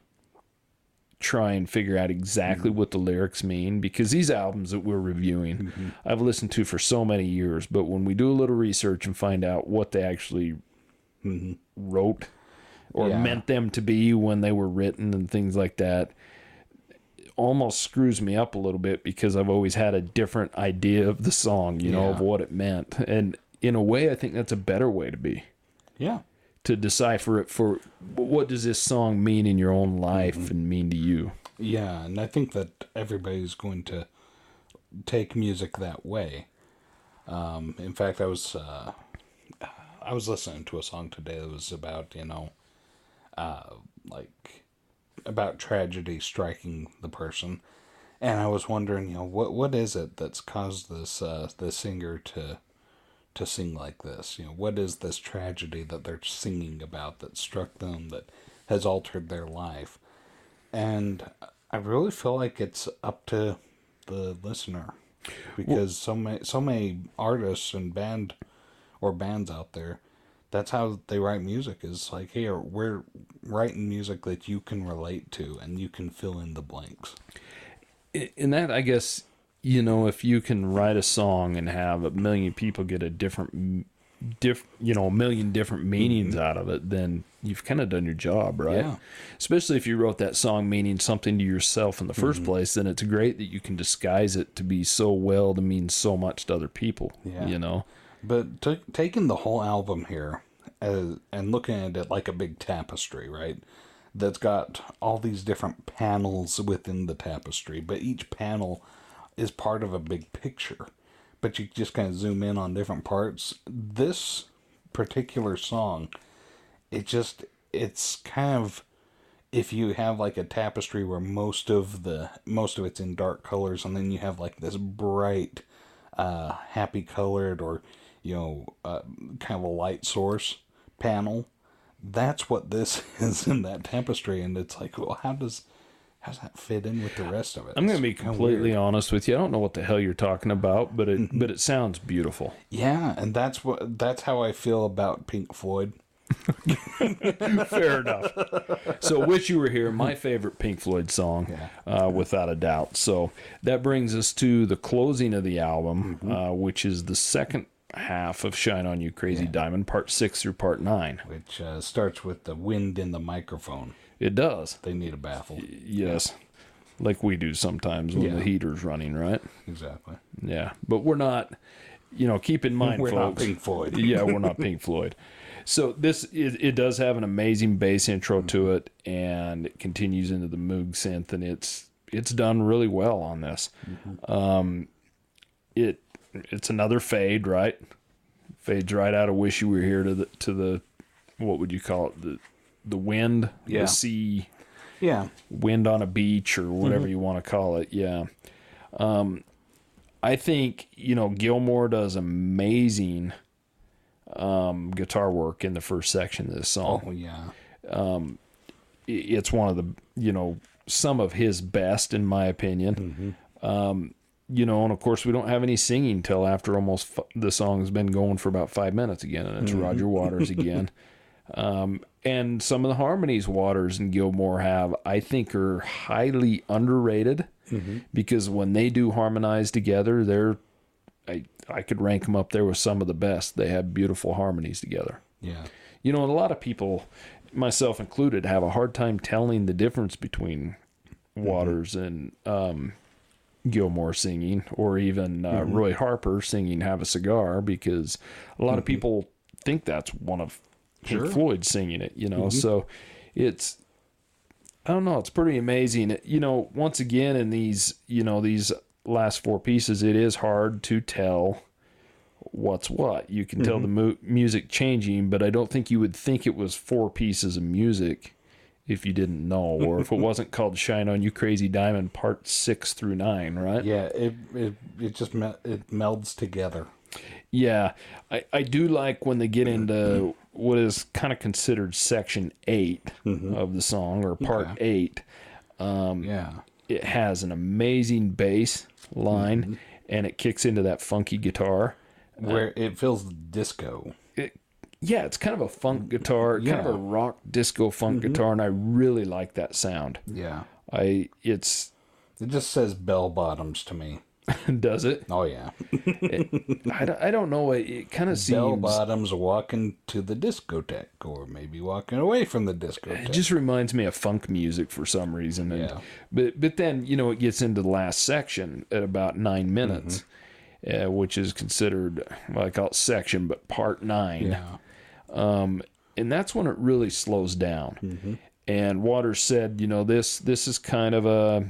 try and figure out exactly mm-hmm. what the lyrics mean because these albums that we're reviewing, mm-hmm. I've listened to for so many years. But when we do a little research and find out what they actually mm-hmm. wrote or Yeah. meant them to be when they were written and things like that. Almost screws me up a little bit because I've always had a different idea of the song, you know, of what it meant. And in a way, I think that's a better way to be yeah, to decipher it for what does this song mean in your own life and mean to you. yeah. And I think that everybody's going to take music that way. Um, in fact, I was uh, I was listening to a song today that was about you know, uh, like about tragedy striking the person, and I was wondering, you know, what what is it that's caused this uh, the singer to to sing like this? You know, what is this tragedy that they're singing about that struck them that has altered their life? And I really feel like it's up to the listener because so many so many artists and band or bands out there that's how they write music is like hey we're writing music that you can relate to and you can fill in the blanks in that i guess you know if you can write a song and have a million people get a different diff you know a million different meanings mm-hmm. out of it then you've kind of done your job right yeah. especially if you wrote that song meaning something to yourself in the 1st mm-hmm. place then it's great that you can disguise it to be so well to mean so much to other people yeah. you know but t- taking the whole album here as, and looking at it like a big tapestry right that's got all these different panels within the tapestry but each panel is part of a big picture but you just kind of zoom in on different parts. This particular song, it just it's kind of if you have like a tapestry where most of the most of it's in dark colors and then you have like this bright uh happy colored or you know uh, kind of a light source panel that's what this is in that tapestry and it's like well how does how does that fit in with the rest of it? I'm going to be completely honest with you. I don't know what the hell you're talking about, but it mm-hmm. but it sounds beautiful. Yeah, and that's what that's how I feel about Pink Floyd. Fair enough. So, wish you were here. My favorite Pink Floyd song, yeah. uh, without a doubt. So that brings us to the closing of the album, mm-hmm. uh, which is the second half of "Shine on You, Crazy yeah. Diamond," part six through part nine, which uh, starts with the wind in the microphone. It does. They need a baffle. Yes. Like we do sometimes when yeah. the heater's running, right? Exactly. Yeah. But we're not, you know, keep in mind, we're folks. not Pink Floyd. yeah, we're not Pink Floyd. So this it, it does have an amazing bass intro mm-hmm. to it, and it continues into the Moog synth, and it's it's done really well on this. Mm-hmm. Um, it it's another fade, right? Fades right out of "Wish You Were Here" to the to the what would you call it the the wind, yeah. the sea, yeah, wind on a beach or whatever mm-hmm. you want to call it. Yeah. Um, I think you know Gilmour does amazing um, guitar work in the first section of this song. Oh yeah. Um, it's one of the you know some of his best in my opinion. Mm-hmm. Um, you know, and of course we don't have any singing till after almost f- the song's been going for about five minutes again, and it's mm-hmm. Roger Waters again. Um, and some of the harmonies Waters and Gilmour have, I think, are highly underrated mm-hmm. because when they do harmonize together, they're I I could rank them up there with some of the best. They have beautiful harmonies together. Yeah, you know, and a lot of people, myself included, have a hard time telling the difference between mm-hmm. Waters mm-hmm. and um, Gilmour singing, or even uh, mm-hmm. Roy Harper singing "Have a Cigar," because a lot of mm-hmm. people think that's one of Pink sure. Floyd singing it, you know. Mm-hmm. So it's I don't know, it's pretty amazing. You know, once again in these, you know, these last four pieces, it is hard to tell what's what. You can mm-hmm. tell the mu- music changing, but I don't think you would think it was four pieces of music if you didn't know, or if it wasn't called "Shine on You, Crazy Diamond" Part Six through Nine, right? Yeah, it it it just me- it melds together. Yeah, I I do like when they get into what is kind of considered section 8 mm-hmm. of the song or part okay. eight. Um, yeah, it has an amazing bass line, mm-hmm. and it kicks into that funky guitar where uh, it feels disco. It, yeah, it's kind of a funk guitar, yeah. kind of a rock disco funk mm-hmm. guitar, and I really like that sound. Yeah, I it's it just says bell bottoms to me. Does it? Oh yeah. it, I, I don't know. It, it kind of seems bell bottoms walking to the discotheque, or maybe walking away from the discotheque. It just reminds me of funk music for some reason. And, yeah. But but then you know it gets into the last section at about nine minutes, mm-hmm. uh, which is considered well, I call it section, but part nine. Yeah. Um, and that's when it really slows down. Mm-hmm. And Waters said, you know, this this is kind of a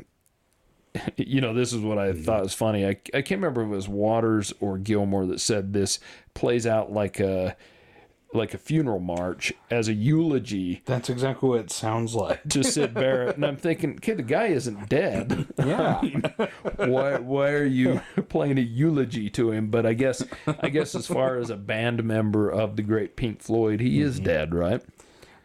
you know, this is what I mm-hmm. thought was funny. I, I can't remember if it was Waters or Gilmour that said this plays out like a like a funeral march as a eulogy That's exactly what it sounds like. to Syd Barrett, and I'm thinking, kid, the guy isn't dead. Yeah. why why are you playing a eulogy to him? But I guess I guess as far as a band member of the great Pink Floyd, he is mm-hmm. dead, right?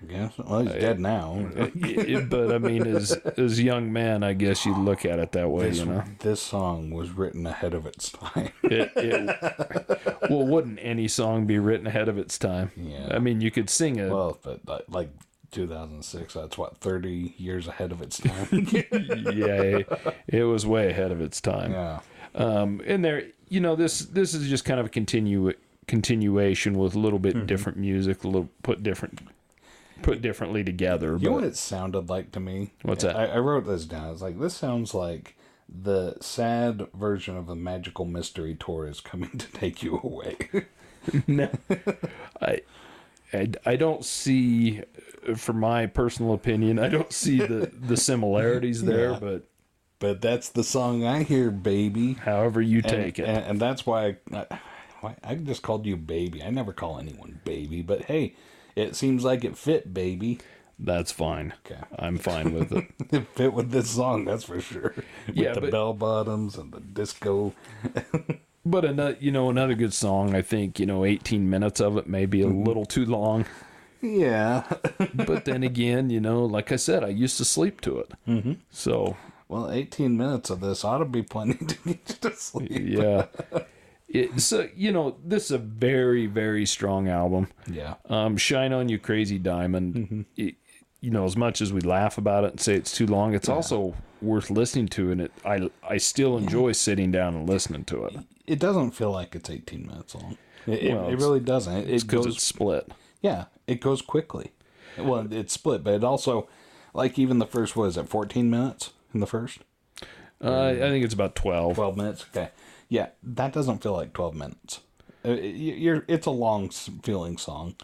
Yes. Well, he's dead now. But I mean, as as young man, I guess you look at it that way, This, you know. this song was written ahead of its time. It, it, well, wouldn't any song be written ahead of its time? Yeah. I mean, you could sing it. well, but like, like 2006, that's what 30 years ahead of its time. yeah, it, it was way ahead of its time. yeah. Um, and there, you know, this this is just kind of a continue continuation with a little bit Mm-hmm. different music, a little put different put differently together. You know what it sounded like to me? What's that? I, I wrote this down. It's like this sounds like the sad version of the magical mystery tour is coming to take you away. no, I, I I don't see, for my personal opinion, I don't see the the similarities there. Yeah. But but that's the song I hear, baby. however you And, take it, and, and that's why I, why I just called you baby. I never call anyone baby, but hey, it seems like it fit, baby. that's fine. Okay. I'm fine with it. It fit with this song, that's for sure. With Yeah, the but- bell bottoms and the disco. But another, you know, another good song. I think you know, 18 minutes of it may be a Mm-hmm. little too long. Yeah. But then again, you know, like I said, I used to sleep to it. Mm-hmm. So well, 18 minutes of this ought to be plenty to get you to sleep. yeah, it, so you know, this is a very very strong album. Yeah. Um, Shine on You, Crazy Diamond. Mm-hmm. It- you know, as much as we laugh about it and say it's too long, it's also worth listening to, and it I I still enjoy sitting down and listening to it It doesn't feel like it's 18 minutes long. It, it- Well, it, it's- really doesn't. It, it because goes, it's split. yeah, it goes quickly. Well, it's split, but it also, like even the first, was at 14 minutes in the first? Uh, I think it's about 12. 12 minutes? Okay. Yeah, that doesn't feel like 12 minutes. Uh, You're, it's a long feeling song.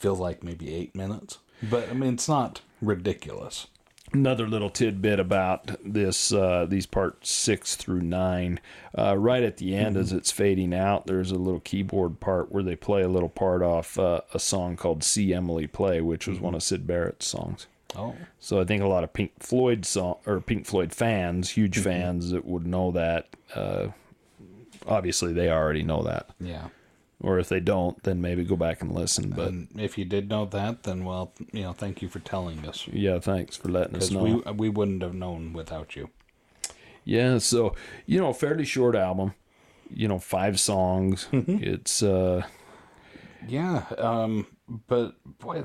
Feels like maybe eight minutes. But, I mean, it's not ridiculous. another little tidbit about this uh, these parts six through nine uh, right at the end as it's fading out there's a little keyboard part where they play a little part off uh, a song called see emily play which was one of syd barrett's songs Oh. so i think a lot of pink floyd song or pink floyd fans huge fans that would know that uh, obviously they already know that Yeah. or if they don't then maybe go back and listen but And if you did know that, then, well, you know, thank you for telling us. yeah thanks for letting us know we, we wouldn't have known without you. Yeah, so you know, fairly short album. You know, five songs. It's uh Yeah, um, but boy,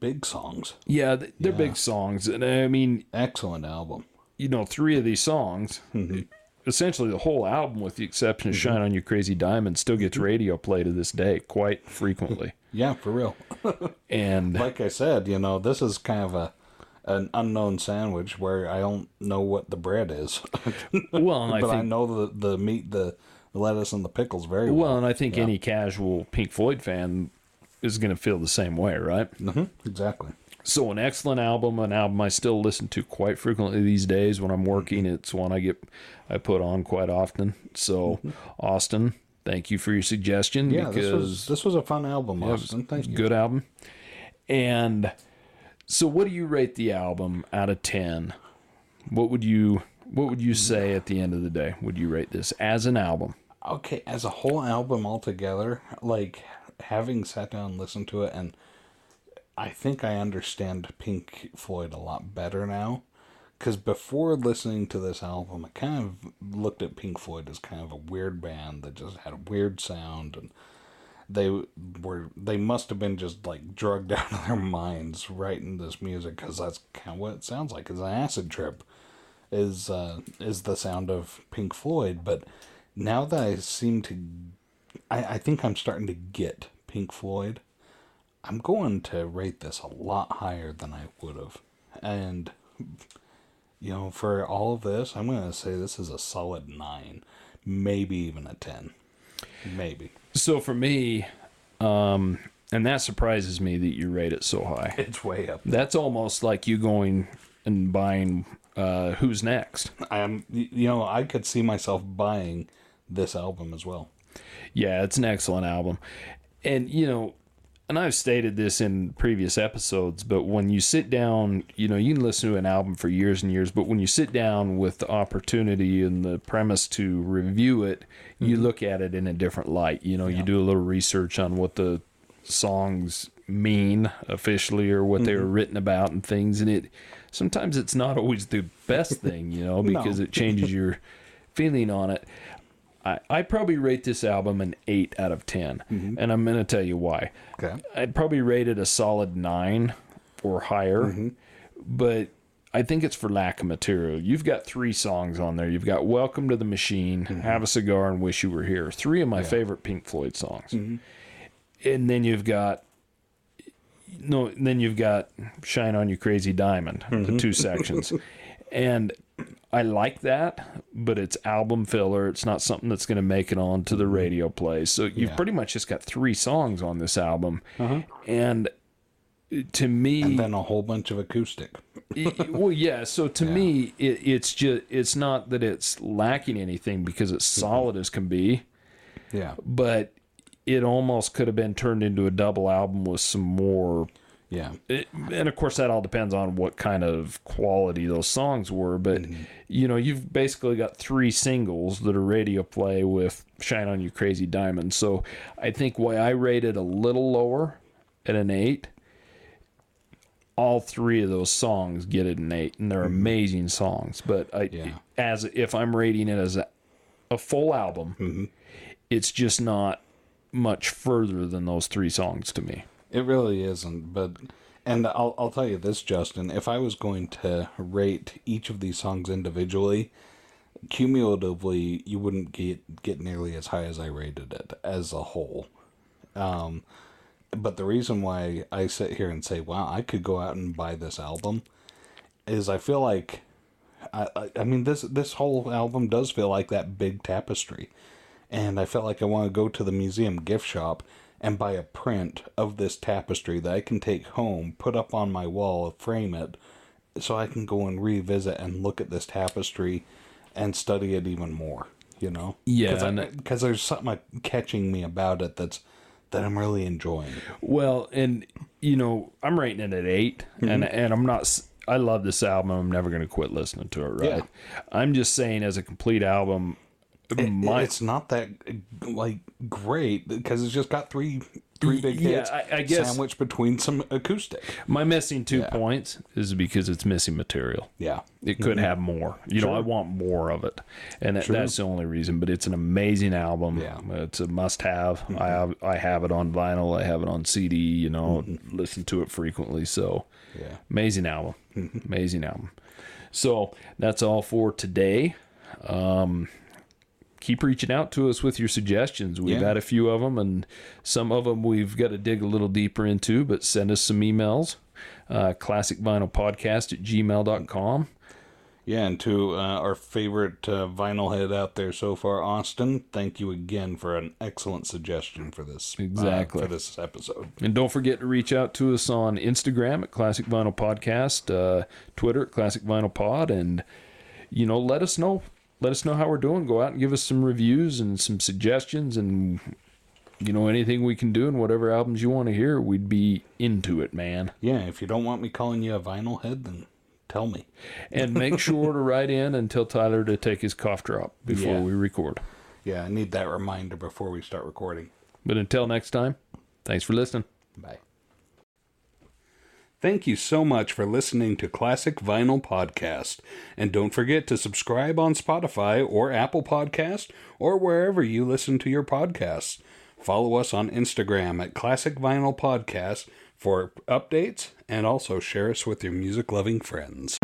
big songs. yeah, they're Yeah. big songs. And I mean, Excellent album. you know, three of these songs, essentially the whole album with the exception of Shine on You Crazy Diamond still gets radio play to this day quite frequently. Yeah, for real. And Like I said, you know, this is kind of a an unknown sandwich where I don't know what the bread is, well, I but I know the the meat, the lettuce, and the pickles very well. well, and I think any casual Pink Floyd fan is going to feel the same way, right? hmm exactly. So an excellent album, an album I still listen to quite frequently these days when I'm mm-hmm. working. It's one I get I put on quite often. So mm-hmm. Austin, thank you for your suggestion Yeah, because this was this was a fun album, Austin. Thank you. good album. And so what do you rate the album out of 10? What would you what would you say at the end of the day? Would you rate this as an album? Okay, as a whole album altogether, like having sat down and listened to it, and I think I understand Pink Floyd a lot better now. Because before listening to this album, I kind of looked at Pink Floyd as kind of a weird band that just had a weird sound, and they were they must have been just like drugged out of their minds writing this music because that's kind of what it sounds like. It's an acid trip is uh, is the sound of Pink Floyd. But now that I seem to, I, I think I'm starting to get Pink Floyd. I'm going to rate this a lot higher than I would have, and you know, for all of this, I'm going to say this is a solid nine, maybe even a ten, maybe. So for me, um, and that surprises me that you rate it so high. It's way up. That's almost like you going and buying uh, Who's Next. I am, you know, I could see myself buying this album as well. Yeah, it's an excellent album. And, you know, and I've stated this in previous episodes, but when you sit down, you know, you can listen to an album for years and years, but when you sit down with the opportunity and the premise to review it, you mm-hmm. look at it in a different light. You know, you do a little research on what the songs mean officially or what they were mm-hmm. written about and things, and it sometimes it's not always the best thing, you know, because it changes your feeling on it. I, I probably rate this album an 8 out of 10, mm-hmm. and I'm going to tell you why. Okay. I'd probably rate it a solid 9 or higher, mm-hmm. but I think it's for lack of material. You've got three songs on there. You've got Welcome to the Machine, mm-hmm. Have a Cigar, and Wish You Were Here. Three of my favorite Pink Floyd songs. And then you've got no, then you've got Shine on You Crazy Diamond, the two sections. And I like that, but it's album filler. It's not something that's going to make it on to the mm-hmm. radio plays. So you've Yeah. pretty much just got three songs on this album. Uh-huh. And uh, to me, And then a whole bunch of acoustic. Y- well, yeah. So to me, it, it's just it's not that it's lacking anything because it's mm-hmm. solid as can be, Yeah. but it almost could have been turned into a double album with some more. Yeah. It, and of course, that all depends on what kind of quality those songs were. But mm-hmm. you know, you've basically got three singles that are radio play with "Shine on You Crazy Diamond." So I think why I rated it a little lower at an eight all three of those songs get it an eight, and they're mm-hmm. amazing songs. But I, Yeah. as if I'm rating it as a, a full album, mm-hmm. it's just not much further than those three songs to me. It really isn't, but and I'll I'll tell you this, Justin. If I was going to rate each of these songs individually, cumulatively, you wouldn't get get nearly as high as I rated it as a whole. Um, but the reason why I sit here and say, "Wow, I could go out and buy this album," is I feel like, I I, I mean this this whole album does feel like that big tapestry, and I felt like I want to go to the museum gift shop and buy a print of this tapestry that I can take home, put up on my wall, frame it, so I can go and revisit and look at this tapestry and study it even more. You know, Yeah, because there's something catching me about it that's that I'm really enjoying. Well, and you know, I'm rating it at 8 and mm-hmm. and I'm not. I love this album. I'm never going to quit listening to it. Right? Yeah. I'm just saying, as a complete album, my it's not that like great because it's just got three three big Yeah, hits I- I guess- sandwiched between some acoustic. my missing two points is because it's missing material. Yeah, It could mm-hmm. have more. You know, I want more of it, and that, that's the only reason. But it's an amazing album. Yeah. it's a must-have. Mm-hmm. I have I have it on vinyl. I have it on CD. You know, mm-hmm. listen to it frequently. So, Yeah. amazing album, amazing album. So that's all for today. Um, keep reaching out to us with your suggestions. We've Yeah. had a few of them, and some of them we've got to dig a little deeper into. But send us some emails. Uh, classicvinylpodcast at gmail.com. Yeah, and to uh, our favorite uh, vinyl head out there so far, Austin, thank you again for an excellent suggestion for this uh, Exactly. for this episode. And don't forget to reach out to us on Instagram at Classic Vinyl Podcast, uh, Twitter at Classic Vinyl Pod, and you know, let us know. Let us know how we're doing. Go out and give us some reviews and some suggestions, and you know, anything we can do and whatever albums you want to hear, we'd be into it, man. Yeah, if you don't want me calling you a vinyl head, then tell me. And make sure to write in and tell Tyler to take his cough drop before Yeah. we record. Yeah, I need that reminder before we start recording. But until next time, thanks for listening. Bye. Thank you so much for listening to Classic Vinyl Podcast. And don't forget to subscribe on Spotify or Apple Podcast or wherever you listen to your podcasts. Follow us on Instagram at Classic Vinyl Podcast for updates and also share us with your music loving friends.